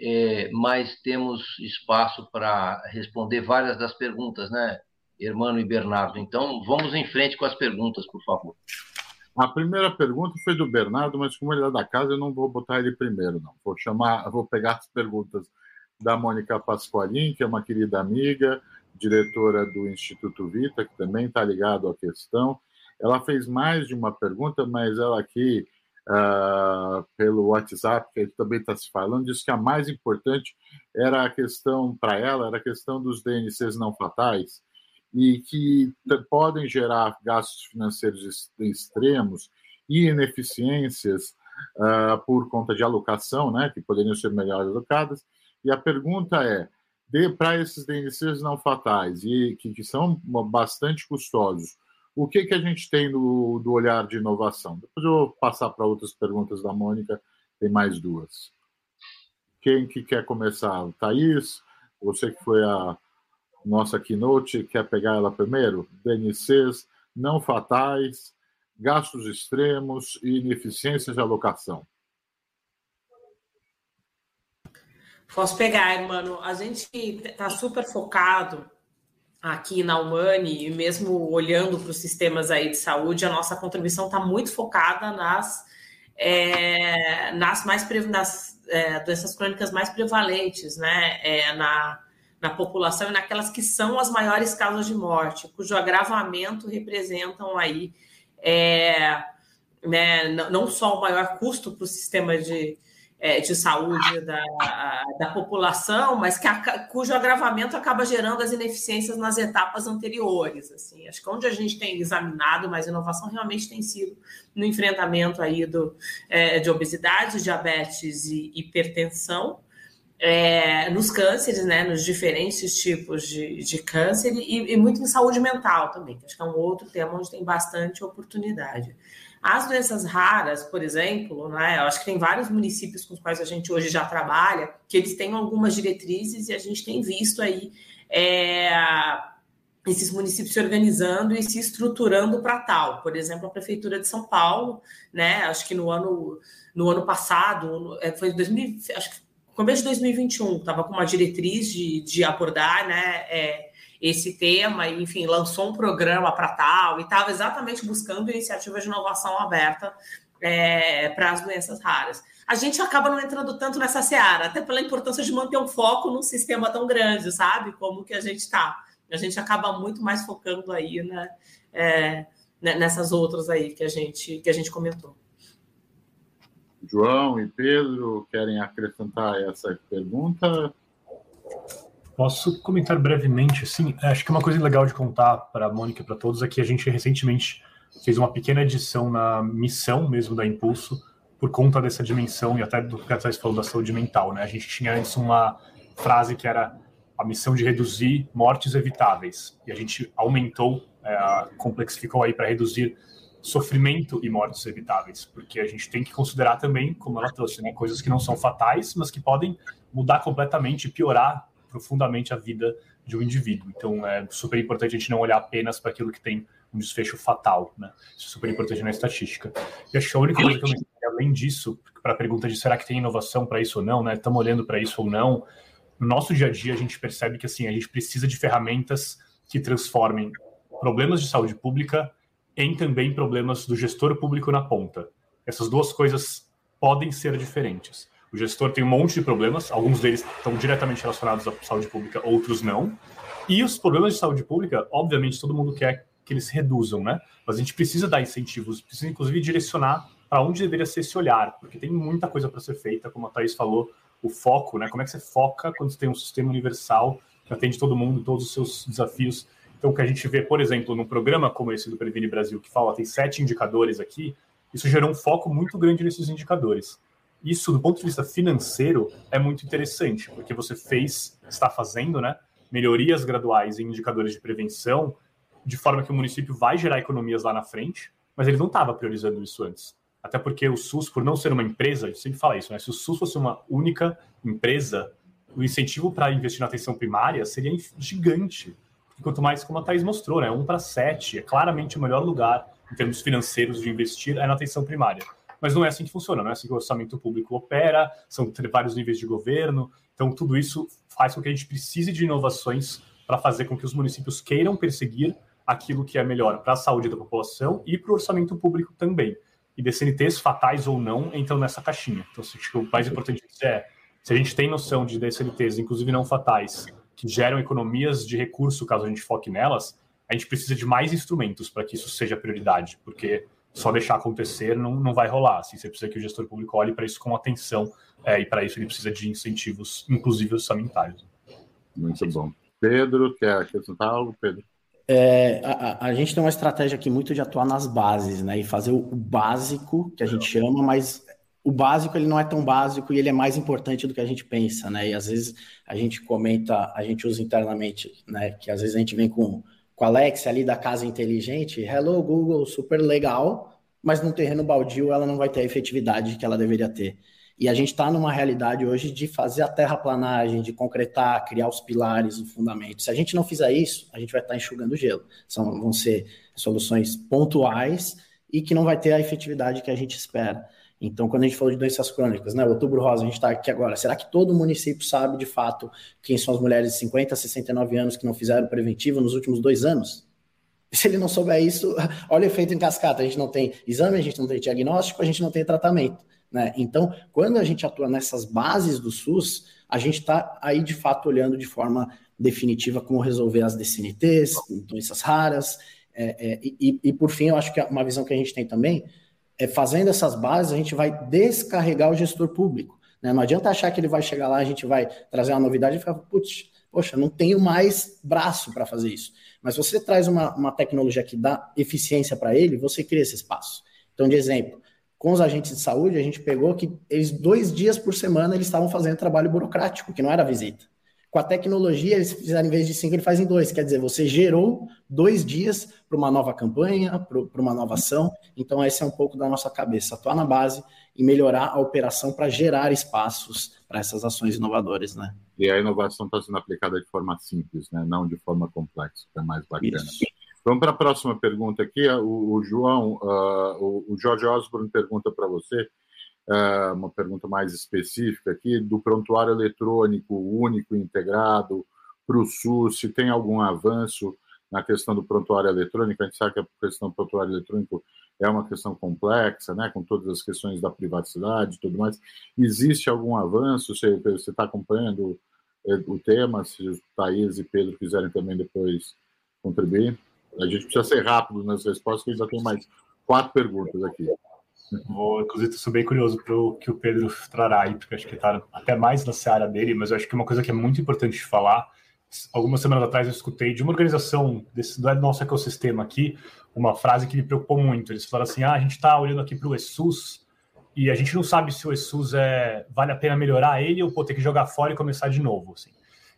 é, mas temos espaço para responder várias das perguntas, né, Hermano e Bernardo? Então, vamos em frente com as perguntas, por favor. A primeira pergunta foi do Bernardo, mas como ele é da casa, eu não vou botar ele primeiro, não. Vou chamar, vou pegar as perguntas da Mônica Pasqualin, que é uma querida amiga, diretora do Instituto Vita, que também está ligado à questão. Ela fez mais de uma pergunta, mas ela aqui, uh, pelo WhatsApp, que também está se falando, disse que a mais importante era a questão, para ela, era a questão dos DNCs não fatais, e que podem gerar gastos financeiros extremos e ineficiências uh, por conta de alocação, né, que poderiam ser melhor alocadas. E a pergunta é: para esses DNCs não fatais e que, que, são bastante custosos, o que, que a gente tem do, do olhar de inovação? Depois eu vou passar para outras perguntas da Mônica, tem mais duas. Quem que quer começar? Thaís, você que foi a nossa keynote, quer pegar ela primeiro? DNCs não fatais, gastos extremos e ineficiências de alocação. Posso pegar, mano. A gente está super focado aqui na Humane, e mesmo olhando para os sistemas aí de saúde, a nossa contribuição está muito focada nas, é, nas mais nas é, doenças crônicas mais prevalentes, né? É, na, na população e naquelas que são as maiores causas de morte, cujo agravamento representam aí é, né, não só o maior custo para o sistema de, é, de saúde da, da população, mas que a, cujo agravamento acaba gerando as ineficiências nas etapas anteriores. Assim, acho que onde a gente tem examinado mais inovação realmente tem sido no enfrentamento aí do, é, de obesidade, diabetes e hipertensão. É, nos cânceres, né, nos diferentes tipos de, de câncer e, e muito em saúde mental também, que acho que é um outro tema onde tem bastante oportunidade. As doenças raras, por exemplo, né, eu acho que tem vários municípios com os quais a gente hoje já trabalha, que eles têm algumas diretrizes e a gente tem visto aí é, esses municípios se organizando e se estruturando para tal. Por exemplo, a Prefeitura de São Paulo, né, acho que no ano, no ano passado, é, foi 2000, acho que começo de 2021, estava com uma diretriz de, de abordar, né, é, esse tema, e, enfim, lançou um programa para tal, e estava exatamente buscando iniciativas de inovação aberta é, para as doenças raras. A gente acaba não entrando tanto nessa seara, até pela importância de manter um foco num sistema tão grande, sabe? Como que a gente está. A gente acaba muito mais focando aí né, é, nessas outras aí que a gente, que a gente comentou. João e Pedro querem acrescentar essa pergunta? Posso comentar brevemente, sim. Acho que uma coisa legal de contar para a Mônica e para todos é que a gente recentemente fez uma pequena edição na missão mesmo da Impulso, por conta dessa dimensão e até do que a Thais falou da saúde mental. Né? A gente tinha antes uma frase que era a missão de reduzir mortes evitáveis, e a gente aumentou, é, complexificou aí para reduzir sofrimento e mortes evitáveis, porque a gente tem que considerar também, como ela trouxe, né, coisas que não são fatais, mas que podem mudar completamente, piorar profundamente a vida de um indivíduo. Então é super importante a gente não olhar apenas para aquilo que tem um desfecho fatal, né? Isso é super importante na estatística. E acho que a única coisa que eu mencionei, além disso, para a pergunta de será que tem inovação para isso ou não, né? Estamos olhando para isso ou não. No nosso dia a dia a gente percebe que assim a gente precisa de ferramentas que transformem problemas de saúde pública em também problemas do gestor público na ponta. Essas duas coisas podem ser diferentes. O gestor tem um monte de problemas, alguns deles estão diretamente relacionados à saúde pública, outros não. E os problemas de saúde pública, obviamente, todo mundo quer que eles reduzam, né? Mas a gente precisa dar incentivos, precisa inclusive direcionar para onde deveria ser esse olhar, porque tem muita coisa para ser feita, como a Thaís falou, o foco, né? Como é que você foca quando você tem um sistema universal que atende todo mundo, todos os seus desafios. Então, o que a gente vê, por exemplo, num programa como esse do Previne Brasil, que fala tem sete indicadores aqui, isso gerou um foco muito grande nesses indicadores. Isso, do ponto de vista financeiro, é muito interessante, porque você fez, está fazendo, né, melhorias graduais em indicadores de prevenção, de forma que o município vai gerar economias lá na frente, mas ele não estava priorizando isso antes. Até porque o SUS, por não ser uma empresa, a gente sempre fala isso, né? Se o SUS fosse uma única empresa, o incentivo para investir na atenção primária seria gigante. E quanto mais, como a Thais mostrou, né? Um para sete é claramente o melhor lugar em termos financeiros de investir é na atenção primária. Mas não é assim que funciona, não é assim que o orçamento público opera, são vários níveis de governo. Então, tudo isso faz com que a gente precise de inovações para fazer com que os municípios queiram perseguir aquilo que é melhor para a saúde da população e para o orçamento público também. E DCNTs fatais ou não entram nessa caixinha. Então, acho que o mais importante é, se a gente tem noção de DCNTs, inclusive não fatais, que geram economias de recurso caso a gente foque nelas, a gente precisa de mais instrumentos para que isso seja prioridade, porque só deixar acontecer não, não vai rolar. Assim, você precisa que o gestor público olhe para isso com atenção, é, e para isso ele precisa de incentivos, inclusive orçamentários. Muito bom. Pedro, quer acrescentar algo, Pedro? É, a, a, gente tem uma estratégia aqui muito de atuar nas bases, né? E fazer o, o básico, que a gente chama, mas o básico ele não é tão básico e ele é mais importante do que a gente pensa, né? E às vezes a gente comenta, a gente usa internamente, né? Que às vezes a gente vem com com a Alexa ali da casa inteligente, hello Google, super legal, mas no terreno baldio ela não vai ter a efetividade que ela deveria ter. E a gente está numa realidade hoje de fazer a terraplanagem, de concretar, criar os pilares, o fundamento. Se a gente não fizer isso, a gente vai estar tá enxugando gelo. São, vão ser soluções pontuais e que não vai ter a efetividade que a gente espera. Então, quando a gente falou de doenças crônicas, né, outubro rosa, a gente está aqui agora. Será que todo município sabe de fato quem são as mulheres de 50 a 69 anos que não fizeram preventivo nos últimos dois anos? Se ele não souber isso, olha o efeito em cascata. A gente não tem exame, a gente não tem diagnóstico, a gente não tem tratamento. Né? Então, quando a gente atua nessas bases do SUS, a gente está aí de fato olhando de forma definitiva como resolver as DCNTs, doenças raras. É, é, e, e, por fim, eu acho que uma visão que a gente tem também é fazendo essas bases, a gente vai descarregar o gestor público. Né? Não adianta achar que ele vai chegar lá, a gente vai trazer uma novidade e ficar, putz, poxa, não tenho mais braço para fazer isso. Mas você traz uma, uma tecnologia que dá eficiência para ele, você cria esse espaço. Então, de exemplo, com os agentes de saúde, a gente pegou que eles dois dias por semana eles estavam fazendo trabalho burocrático, que não era visita. Com a tecnologia, eles fizeram em vez de cinco, ele faz em dois. Quer dizer, você gerou dois dias para uma nova campanha, para uma nova ação. Então, esse é um pouco da nossa cabeça, atuar na base e melhorar a operação para gerar espaços para essas ações inovadoras, né? E a inovação está sendo aplicada de forma simples, né? não de forma complexa, que é mais bacana. Isso. Vamos para a próxima pergunta aqui. O, o João, uh, o, o Jorge Osborne pergunta para você uma pergunta mais específica aqui do prontuário eletrônico único integrado para o SUS, se tem algum avanço na questão do prontuário eletrônico, a gente sabe que a questão do prontuário eletrônico é uma questão complexa, né, com todas as questões da privacidade e tudo mais. Existe algum avanço? Você está acompanhando eh, o tema? Se Thaís e Pedro quiserem também depois contribuir. A gente precisa ser rápido nas respostas, porque ainda tem mais quatro perguntas aqui. Vou, inclusive, estou bem curioso para o que o Pedro trará aí, porque acho que está até mais na seara dele, mas eu acho que uma coisa que é muito importante falar. Algumas semanas atrás eu escutei de uma organização desse, do nosso ecossistema aqui, uma frase que me preocupou muito. Eles falaram assim: ah, a gente está olhando aqui para o ESUS e a gente não sabe se o ESUS é, vale a pena melhorar ele ou pô, ter que jogar fora e começar de novo. Assim.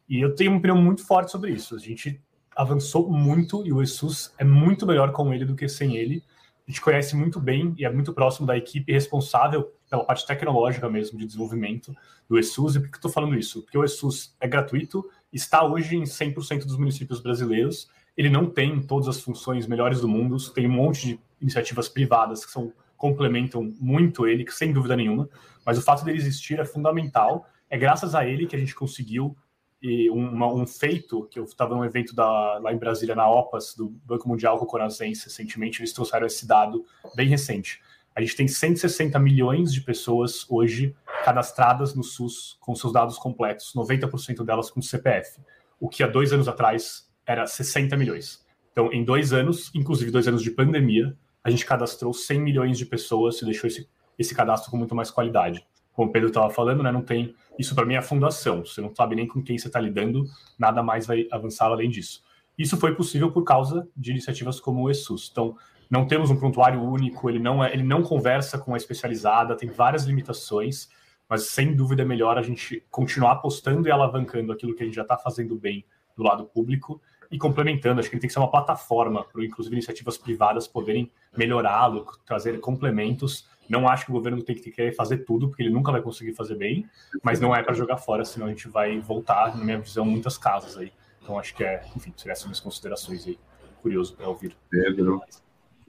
E eu tenho uma opinião muito forte sobre isso. A gente avançou muito e o ESUS é muito melhor com ele do que sem ele a gente conhece muito bem e é muito próximo da equipe responsável pela parte tecnológica mesmo de desenvolvimento do ESUS. E por que estou falando isso? Porque o ESUS é gratuito, está hoje em 100% dos municípios brasileiros, ele não tem todas as funções melhores do mundo, tem um monte de iniciativas privadas que são, complementam muito ele, sem dúvida nenhuma, mas o fato dele existir é fundamental. É graças a ele que a gente conseguiu e uma, um feito, que eu estava num evento da, lá em Brasília, na OPAS, do Banco Mundial com o Conasense, recentemente, eles trouxeram esse dado bem recente. A gente tem 160 milhões de pessoas hoje cadastradas no SUS com seus dados completos, 90% delas com CPF, o que há dois anos atrás era 60 milhões. Então, em dois anos, inclusive dois anos de pandemia, a gente cadastrou 100 milhões de pessoas e deixou esse, esse cadastro com muito mais qualidade como o Pedro estava falando, né, não tem. Isso para mim é a fundação. Você não sabe nem com quem você está lidando, nada mais vai avançar além disso. Isso foi possível por causa de iniciativas como o ESUS. Então, não temos um prontuário único, ele não, é, ele não conversa com a especializada, tem várias limitações, mas sem dúvida é melhor a gente continuar apostando e alavancando aquilo que a gente já está fazendo bem do lado público e complementando. Acho que ele tem que ser uma plataforma para, inclusive, iniciativas privadas poderem melhorá-lo, trazer complementos não acho que o governo tem que querer fazer tudo, porque ele nunca vai conseguir fazer bem, mas não é para jogar fora, senão a gente vai voltar, na minha visão, muitas casas aí. Então acho que é, enfim, seriam essas minhas considerações aí. Curioso para ouvir. Pedro,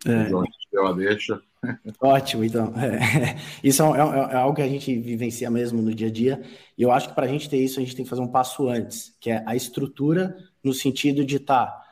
é. deu a deixa. Ótimo, então. É, isso é, é, é, algo que a gente vivencia mesmo no dia a dia. E eu acho que para a gente ter isso, a gente tem que fazer um passo antes, que é a estrutura no sentido de estar. Tá,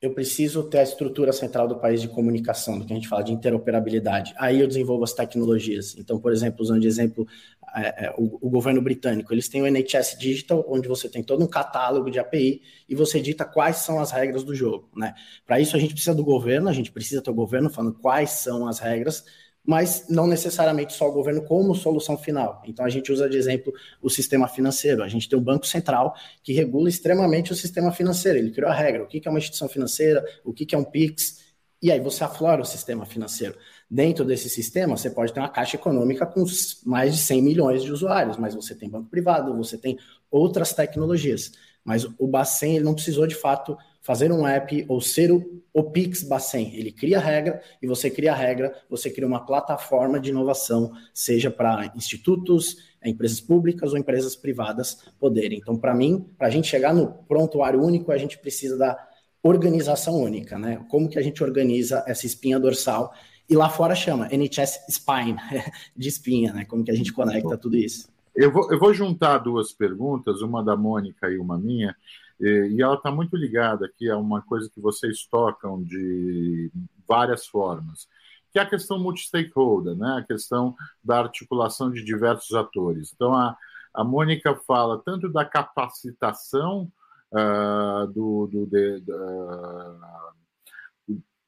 eu preciso ter a estrutura central do país de comunicação, do que a gente fala de interoperabilidade. Aí eu desenvolvo as tecnologias. Então, por exemplo, usando de exemplo é, é, o, o, governo britânico, eles têm o NHS Digital, onde você tem todo um catálogo de API e você dita quais são as regras do jogo. Né? Para isso, a gente precisa do governo, a gente precisa ter o governo falando quais são as regras mas não necessariamente só o governo como solução final. Então a gente usa de exemplo o sistema financeiro. A gente tem o Banco Central que regula extremamente o sistema financeiro. Ele criou a regra, o que é uma instituição financeira, o que é um PIX, e aí você aflora o sistema financeiro. Dentro desse sistema, você pode ter uma caixa econômica com mais de 100 milhões de usuários, mas você tem banco privado, você tem outras tecnologias. Mas o Bacen ele não precisou de fato fazer um app ou ser o, o Pix Bacen. Ele cria a regra e você cria a regra, você cria uma plataforma de inovação, seja para institutos, empresas públicas ou empresas privadas poderem. Então, para mim, para a gente chegar no prontuário único, a gente precisa da organização única, né? Como que a gente organiza essa espinha dorsal E lá fora chama NHS Spine, de espinha, né? Como que a gente conecta tudo isso? Eu vou, eu vou juntar duas perguntas, uma da Mônica e uma minha, e ela está muito ligada aqui a uma coisa que vocês tocam de várias formas, que é a questão multi-stakeholder, né? a questão da articulação de diversos atores. Então, a, a Mônica fala tanto da capacitação uh, do, do de, uh,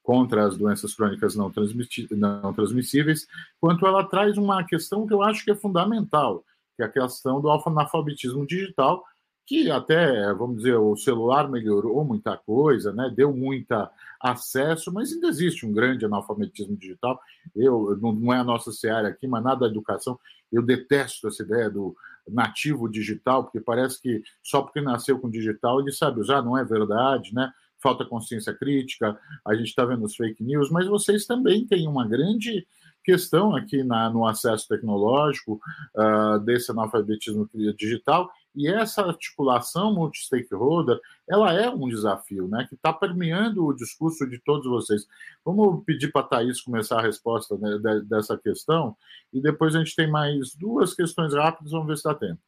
contra as doenças crônicas não, não transmissíveis, quanto ela traz uma questão que eu acho que é fundamental, que é a questão do analfabetismo digital, que até, vamos dizer, o celular melhorou muita coisa, né? deu muita acesso, mas ainda existe um grande analfabetismo digital. Eu não, é a nossa seara aqui, mas nada da educação. Eu detesto essa ideia do nativo digital, porque parece que só porque nasceu com digital ele sabe usar, não é verdade, né? Falta consciência crítica, a gente está vendo os fake news, mas vocês também têm uma grande questão aqui na, no acesso tecnológico uh, desse analfabetismo digital e essa articulação multi-stakeholder, ela é um desafio, né, que está permeando o discurso de todos vocês. Vamos pedir para a Thaís começar a resposta né, dessa questão, e depois a gente tem mais duas questões rápidas, vamos ver se dá tempo.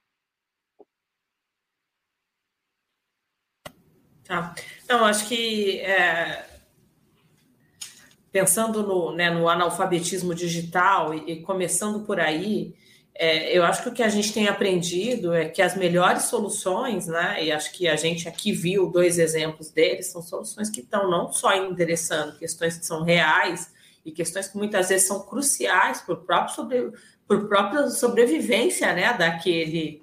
Tá. Então, acho que é, pensando no, né, no analfabetismo digital e, e começando por aí, é, eu acho que o que a gente tem aprendido é que as melhores soluções, né, e acho que a gente aqui viu dois exemplos deles, são soluções que estão não só endereçando questões que são reais e questões que muitas vezes são cruciais para próprio sobre, por própria sobrevivência né, daquele,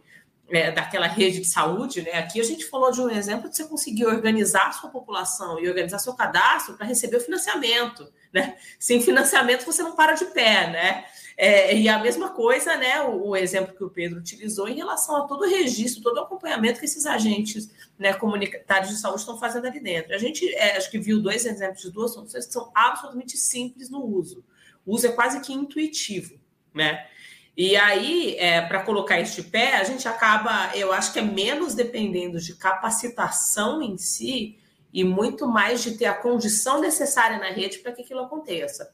é, daquela rede de saúde. Né? Aqui a gente falou de um exemplo de você conseguir organizar a sua população e organizar seu cadastro para receber o financiamento. Né? Sem financiamento você não para de pé, né? É, e a mesma coisa, né, o, o, exemplo que o Pedro utilizou em relação a todo o registro, todo o acompanhamento que esses agentes né, comunitários de saúde estão fazendo ali dentro. A gente é, acho que viu dois exemplos de duas soluções que são absolutamente simples no uso. O uso é quase que intuitivo, né? E aí, é, para colocar este pé, a gente acaba, eu acho que é menos dependendo de capacitação em si e muito mais de ter a condição necessária na rede para que aquilo aconteça.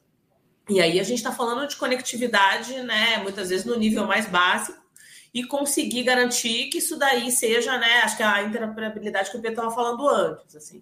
E aí a gente está falando de conectividade, né? Muitas vezes no nível mais básico, e conseguir garantir que isso daí seja, né? Acho que a interoperabilidade que o Pedro estava falando antes, assim.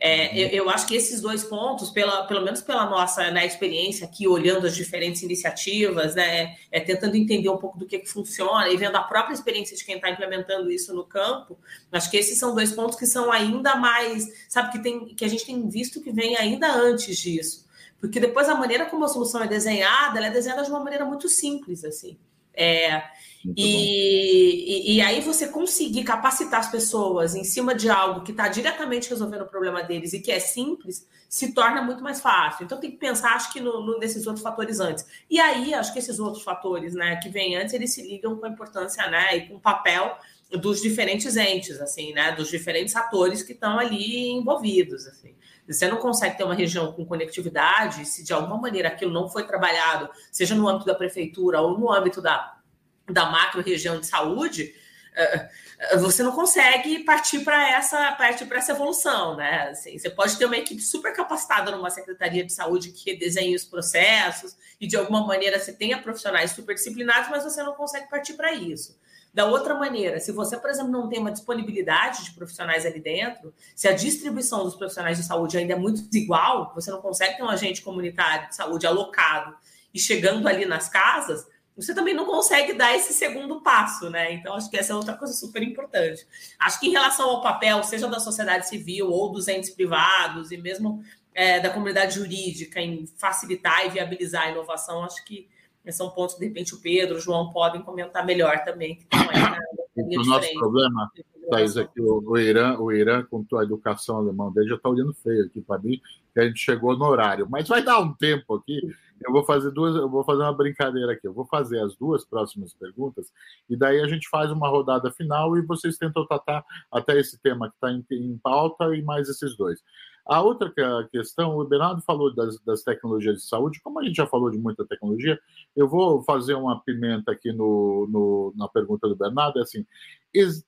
É, uhum. eu, eu, acho que esses dois pontos, pela, pelo menos pela nossa né, experiência aqui, olhando as diferentes iniciativas, né, é, tentando entender um pouco do que, que funciona e vendo a própria experiência de quem está implementando isso no campo, acho que esses são dois pontos que são ainda mais, sabe, que, tem, que a gente tem visto que vem ainda antes disso. Porque depois a maneira como a solução é desenhada, ela é desenhada de uma maneira muito simples, assim. É, e, e, e, aí você conseguir capacitar as pessoas em cima de algo que está diretamente resolvendo o problema deles e que é simples, se torna muito mais fácil. Então tem que pensar, acho que no, no, nesses outros fatores antes. E aí, acho que esses outros fatores né, que vêm antes, eles se ligam com a importância né, e com o papel dos diferentes entes, assim, né? Dos diferentes atores que estão ali envolvidos, assim. Você não consegue ter uma região com conectividade se de alguma maneira aquilo não foi trabalhado, seja no âmbito da prefeitura ou no âmbito da, da macro região de saúde, eh, eh, você não consegue partir para essa partir para essa evolução, né? Assim, você pode ter uma equipe super capacitada numa secretaria de saúde que desenhe os processos e de alguma maneira você tenha profissionais super disciplinados, mas você não consegue partir para isso. Da outra maneira, se você, por exemplo, não tem uma disponibilidade de profissionais ali dentro, se a distribuição dos profissionais de saúde ainda é muito desigual, você não consegue ter um agente comunitário de saúde alocado e chegando ali nas casas, você também não consegue dar esse segundo passo, né? Então, acho que essa é outra coisa super importante. Acho que em relação ao papel, seja da sociedade civil ou dos entes privados e mesmo é, da comunidade jurídica em facilitar e viabilizar a inovação, acho que são pontos que, de repente, o Pedro, o João podem comentar melhor também. Que estão aí na, o nosso problema, Thaís, é que o, o, Irã, o Irã, com a educação alemã dele, já está olhando feio aqui para mim, que a gente chegou no horário. Mas vai dar um tempo aqui. Eu vou fazer duas, eu vou fazer uma brincadeira aqui. Eu vou fazer as duas próximas perguntas, e daí a gente faz uma rodada final e vocês tentam tratar até esse tema que está em, em pauta e mais esses dois. A outra questão, o Bernardo falou das, das, tecnologias de saúde, como a gente já falou de muita tecnologia, eu vou fazer uma pimenta aqui no, no na pergunta do Bernardo, é assim,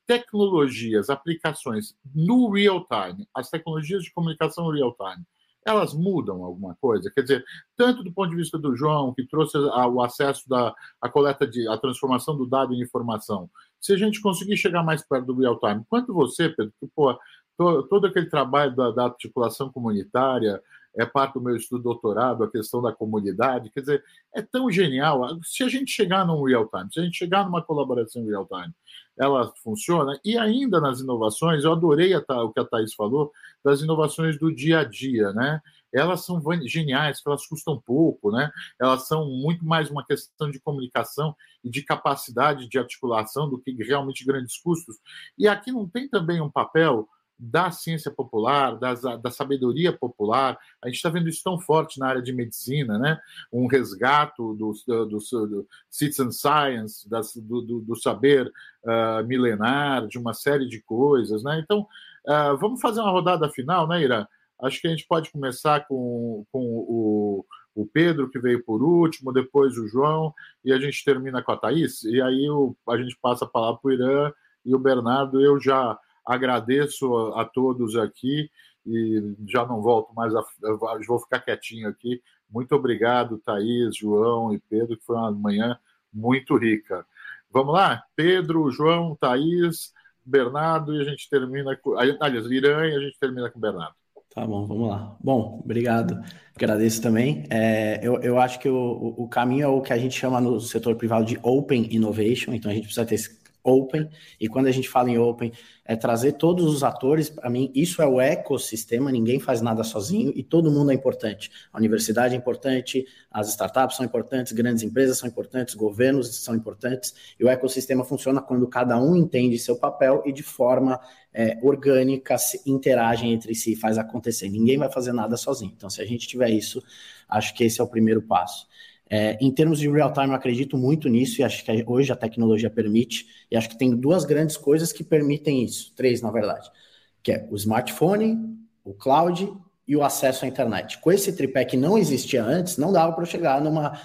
tecnologias, aplicações no real time, as tecnologias de comunicação real time, elas mudam alguma coisa? Quer dizer, tanto do ponto de vista do João, que trouxe o acesso da a coleta de a transformação do dado em informação, se a gente conseguir chegar mais perto do real time, quanto você, Pedro, que, pô, todo aquele trabalho da, da articulação comunitária, é parte do meu estudo doutorado, a questão da comunidade. Quer dizer, é tão genial. Se a gente chegar num real time, se a gente chegar numa colaboração real time, ela funciona. E ainda nas inovações, eu adorei a, o que a Thais falou, das inovações do dia a dia, né? Elas são geniais, elas custam pouco, né? Elas são muito mais uma questão de comunicação e de capacidade de articulação do que realmente grandes custos. E aqui não tem também um papel da ciência popular, da sabedoria popular. A gente está vendo isso tão forte na área de medicina, né? um resgato do, do, do, do citizen science, das, do, do, do, saber uh, milenar, de uma série de coisas. Né? Então, uh, vamos fazer uma rodada final, né, Ira? Acho que a gente pode começar com, com o, o Pedro, que veio por último, depois o João, e a gente termina com a Thaís, e aí o, a gente passa a palavra para o Irã e o Bernardo. Eu já Agradeço a, a todos aqui e já não volto mais, a, vou ficar quietinho aqui. Muito obrigado, Thaís, João e Pedro, que foi uma manhã muito rica. Vamos lá? Pedro, João, Thaís, Bernardo, e a gente termina com. Aliás, Irã e a gente termina com Bernardo. Tá bom, vamos lá. Bom, obrigado. Agradeço também. É, eu, eu acho que o, o caminho é o que a gente chama no setor privado de Open Innovation, então a gente precisa ter esse open, e quando a gente fala em open, é trazer todos os atores, para mim, isso é o ecossistema, ninguém faz nada sozinho e todo mundo é importante. A universidade é importante, as startups são importantes, grandes empresas são importantes, governos são importantes, e o ecossistema funciona quando cada um entende seu papel e de forma é, orgânica se interagem entre si, faz acontecer. Ninguém vai fazer nada sozinho. Então, se a gente tiver isso, acho que esse é o primeiro passo. É, em termos de real time, eu acredito muito nisso e acho que hoje a tecnologia permite. E acho que tem duas grandes coisas que permitem isso, três na verdade, que é o smartphone, o cloud e o acesso à internet. Com esse tripé que não existia antes, não dava para chegar numa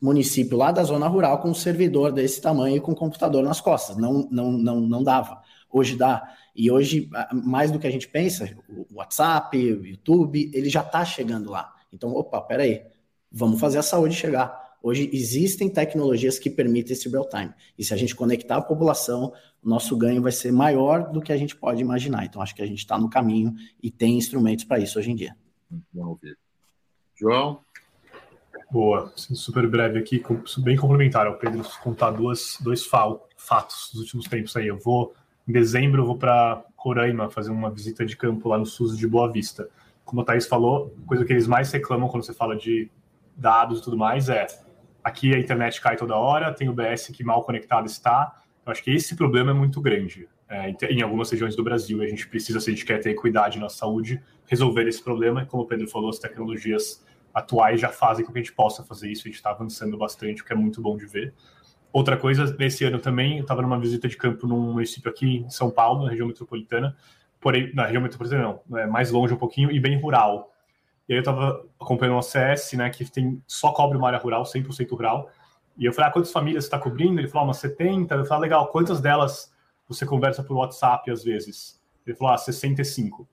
município lá da zona rural com um servidor desse tamanho e com um computador nas costas. Não, não, não, não dava. Hoje dá. E hoje, mais do que a gente pensa, o WhatsApp, o YouTube, ele já está chegando lá. Então, opa, peraí, Vamos fazer a saúde chegar. Hoje existem tecnologias que permitem esse real time. E se a gente conectar a população, o nosso ganho vai ser maior do que a gente pode imaginar. Então, acho que a gente está no caminho e tem instrumentos para isso hoje em dia. Muito bom ouvir. João? Boa, super breve aqui, bem complementar ao Pedro contar duas, dois fatos dos últimos tempos aí. Eu vou, em dezembro, eu vou para Roraima fazer uma visita de campo lá no SUS de Boa Vista. Como a Thaís falou, coisa que eles mais reclamam quando você fala de dados e tudo mais, é aqui a internet cai toda hora, tem o BS que mal conectado está. Eu acho que esse problema é muito grande é, em algumas regiões do Brasil. A gente precisa, se a gente quer ter equidade na saúde, resolver esse problema. E como o Pedro falou, as tecnologias atuais já fazem com que a gente possa fazer isso. A gente está avançando bastante, o que é muito bom de ver. Outra coisa, nesse ano também, eu estava numa visita de campo num município aqui em São Paulo, na região metropolitana, porém, na região metropolitana não, é mais longe um pouquinho e bem rural. E aí eu estava acompanhando um ACS, né, que tem, só cobre uma área rural, 100% rural. E eu falei, ah, quantas famílias você está cobrindo? Ele falou, ah, umas 70. Eu falei, ah, legal, quantas delas você conversa por WhatsApp às vezes? Ele falou, ah, 65.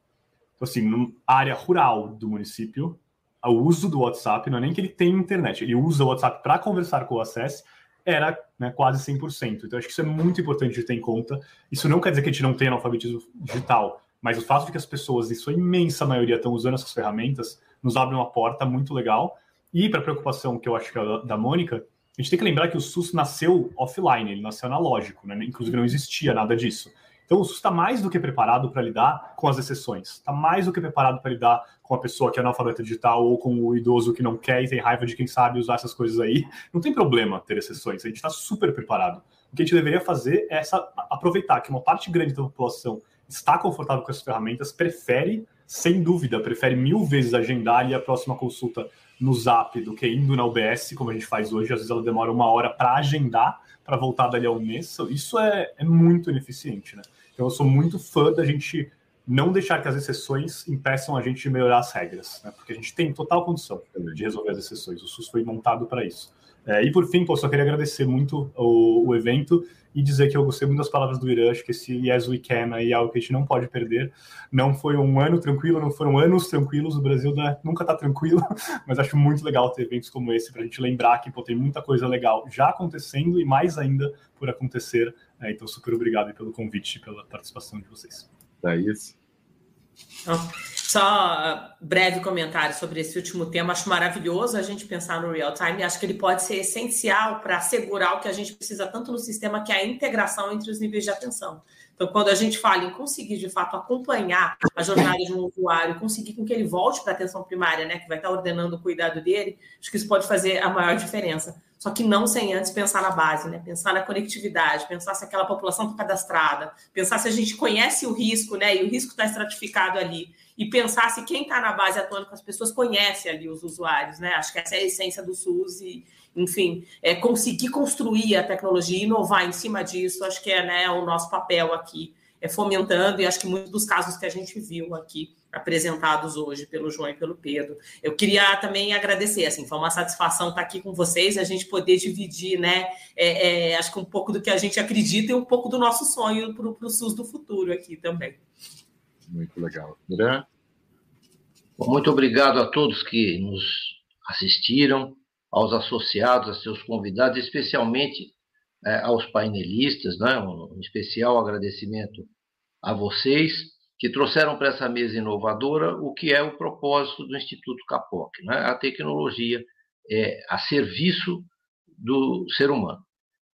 Então, assim, na área rural do município, o uso do WhatsApp, não é nem que ele tem internet, ele usa o WhatsApp para conversar com o ACS, era né, quase 100%. Então, acho que isso é muito importante de ter em conta. Isso não quer dizer que a gente não tenha analfabetismo digital, mas o fato de que as pessoas, em sua imensa maioria, estão usando essas ferramentas, nos abre uma porta muito legal. E para a preocupação que eu acho que é da, Mônica, a gente tem que lembrar que o SUS nasceu offline, ele nasceu analógico, né? inclusive não existia nada disso. Então o SUS está mais do que preparado para lidar com as exceções, está mais do que preparado para lidar com a pessoa que é analfabeta digital ou com o idoso que não quer e tem raiva de quem sabe usar essas coisas aí. Não tem problema ter exceções, a gente está super preparado. O que a gente deveria fazer é essa, aproveitar que uma parte grande da população está confortável com essas ferramentas, prefere sem dúvida, prefere mil vezes agendar ali a próxima consulta no Zap do que indo na UBS, como a gente faz hoje. Às vezes ela demora uma hora para agendar, para voltar dali a um mês. Isso é, é muito ineficiente, né? Então eu sou muito fã da gente não deixar que as exceções impeçam a gente de melhorar as regras, né? porque a gente tem total condição de resolver as exceções. O SUS foi montado para isso. É, e por fim, pô, só queria agradecer muito o, o, evento e dizer que eu gostei muito das palavras do Irã, acho que esse Yes We Can aí é algo que a gente não pode perder. Não foi um ano tranquilo, não foram anos tranquilos, o Brasil né, nunca está tranquilo, mas acho muito legal ter eventos como esse para a gente lembrar que pô, tem muita coisa legal já acontecendo e mais ainda por acontecer. É, então, super obrigado pelo convite e pela participação de vocês. É isso. Só breve comentário sobre esse último tema. Acho maravilhoso a gente pensar no real time. Acho que ele pode ser essencial para assegurar o que a gente precisa tanto no sistema, que é a integração entre os níveis de atenção. Então, quando a gente fala em conseguir, de fato, acompanhar a jornada de um usuário, conseguir com que ele volte para a atenção primária, né, que vai estar ordenando o cuidado dele, acho que isso pode fazer a maior diferença. Só que não sem antes pensar na base, né? Pensar na conectividade, pensar se aquela população está cadastrada, pensar se a gente conhece o risco, né? E o risco está estratificado ali. E pensar se quem está na base atuando com as pessoas conhece ali os usuários, né? Acho que essa é a essência do SUS e, enfim, é conseguir construir a tecnologia, inovar em cima disso, acho que é né, o nosso papel aqui, é fomentando, e acho que muitos dos casos que a gente viu aqui apresentados hoje pelo João e pelo Pedro. Eu queria também agradecer, assim, foi uma satisfação estar aqui com vocês, a gente poder dividir, né, é, é, acho que um pouco do que a gente acredita e um pouco do nosso sonho para o SUS do futuro aqui também. Muito legal. Mirã? Muito obrigado a todos que nos assistiram, aos associados, a seus convidados, especialmente é, aos painelistas, né? um especial agradecimento a vocês que trouxeram para essa mesa inovadora o que é o propósito do Instituto Capoc, né? a tecnologia é a serviço do ser humano.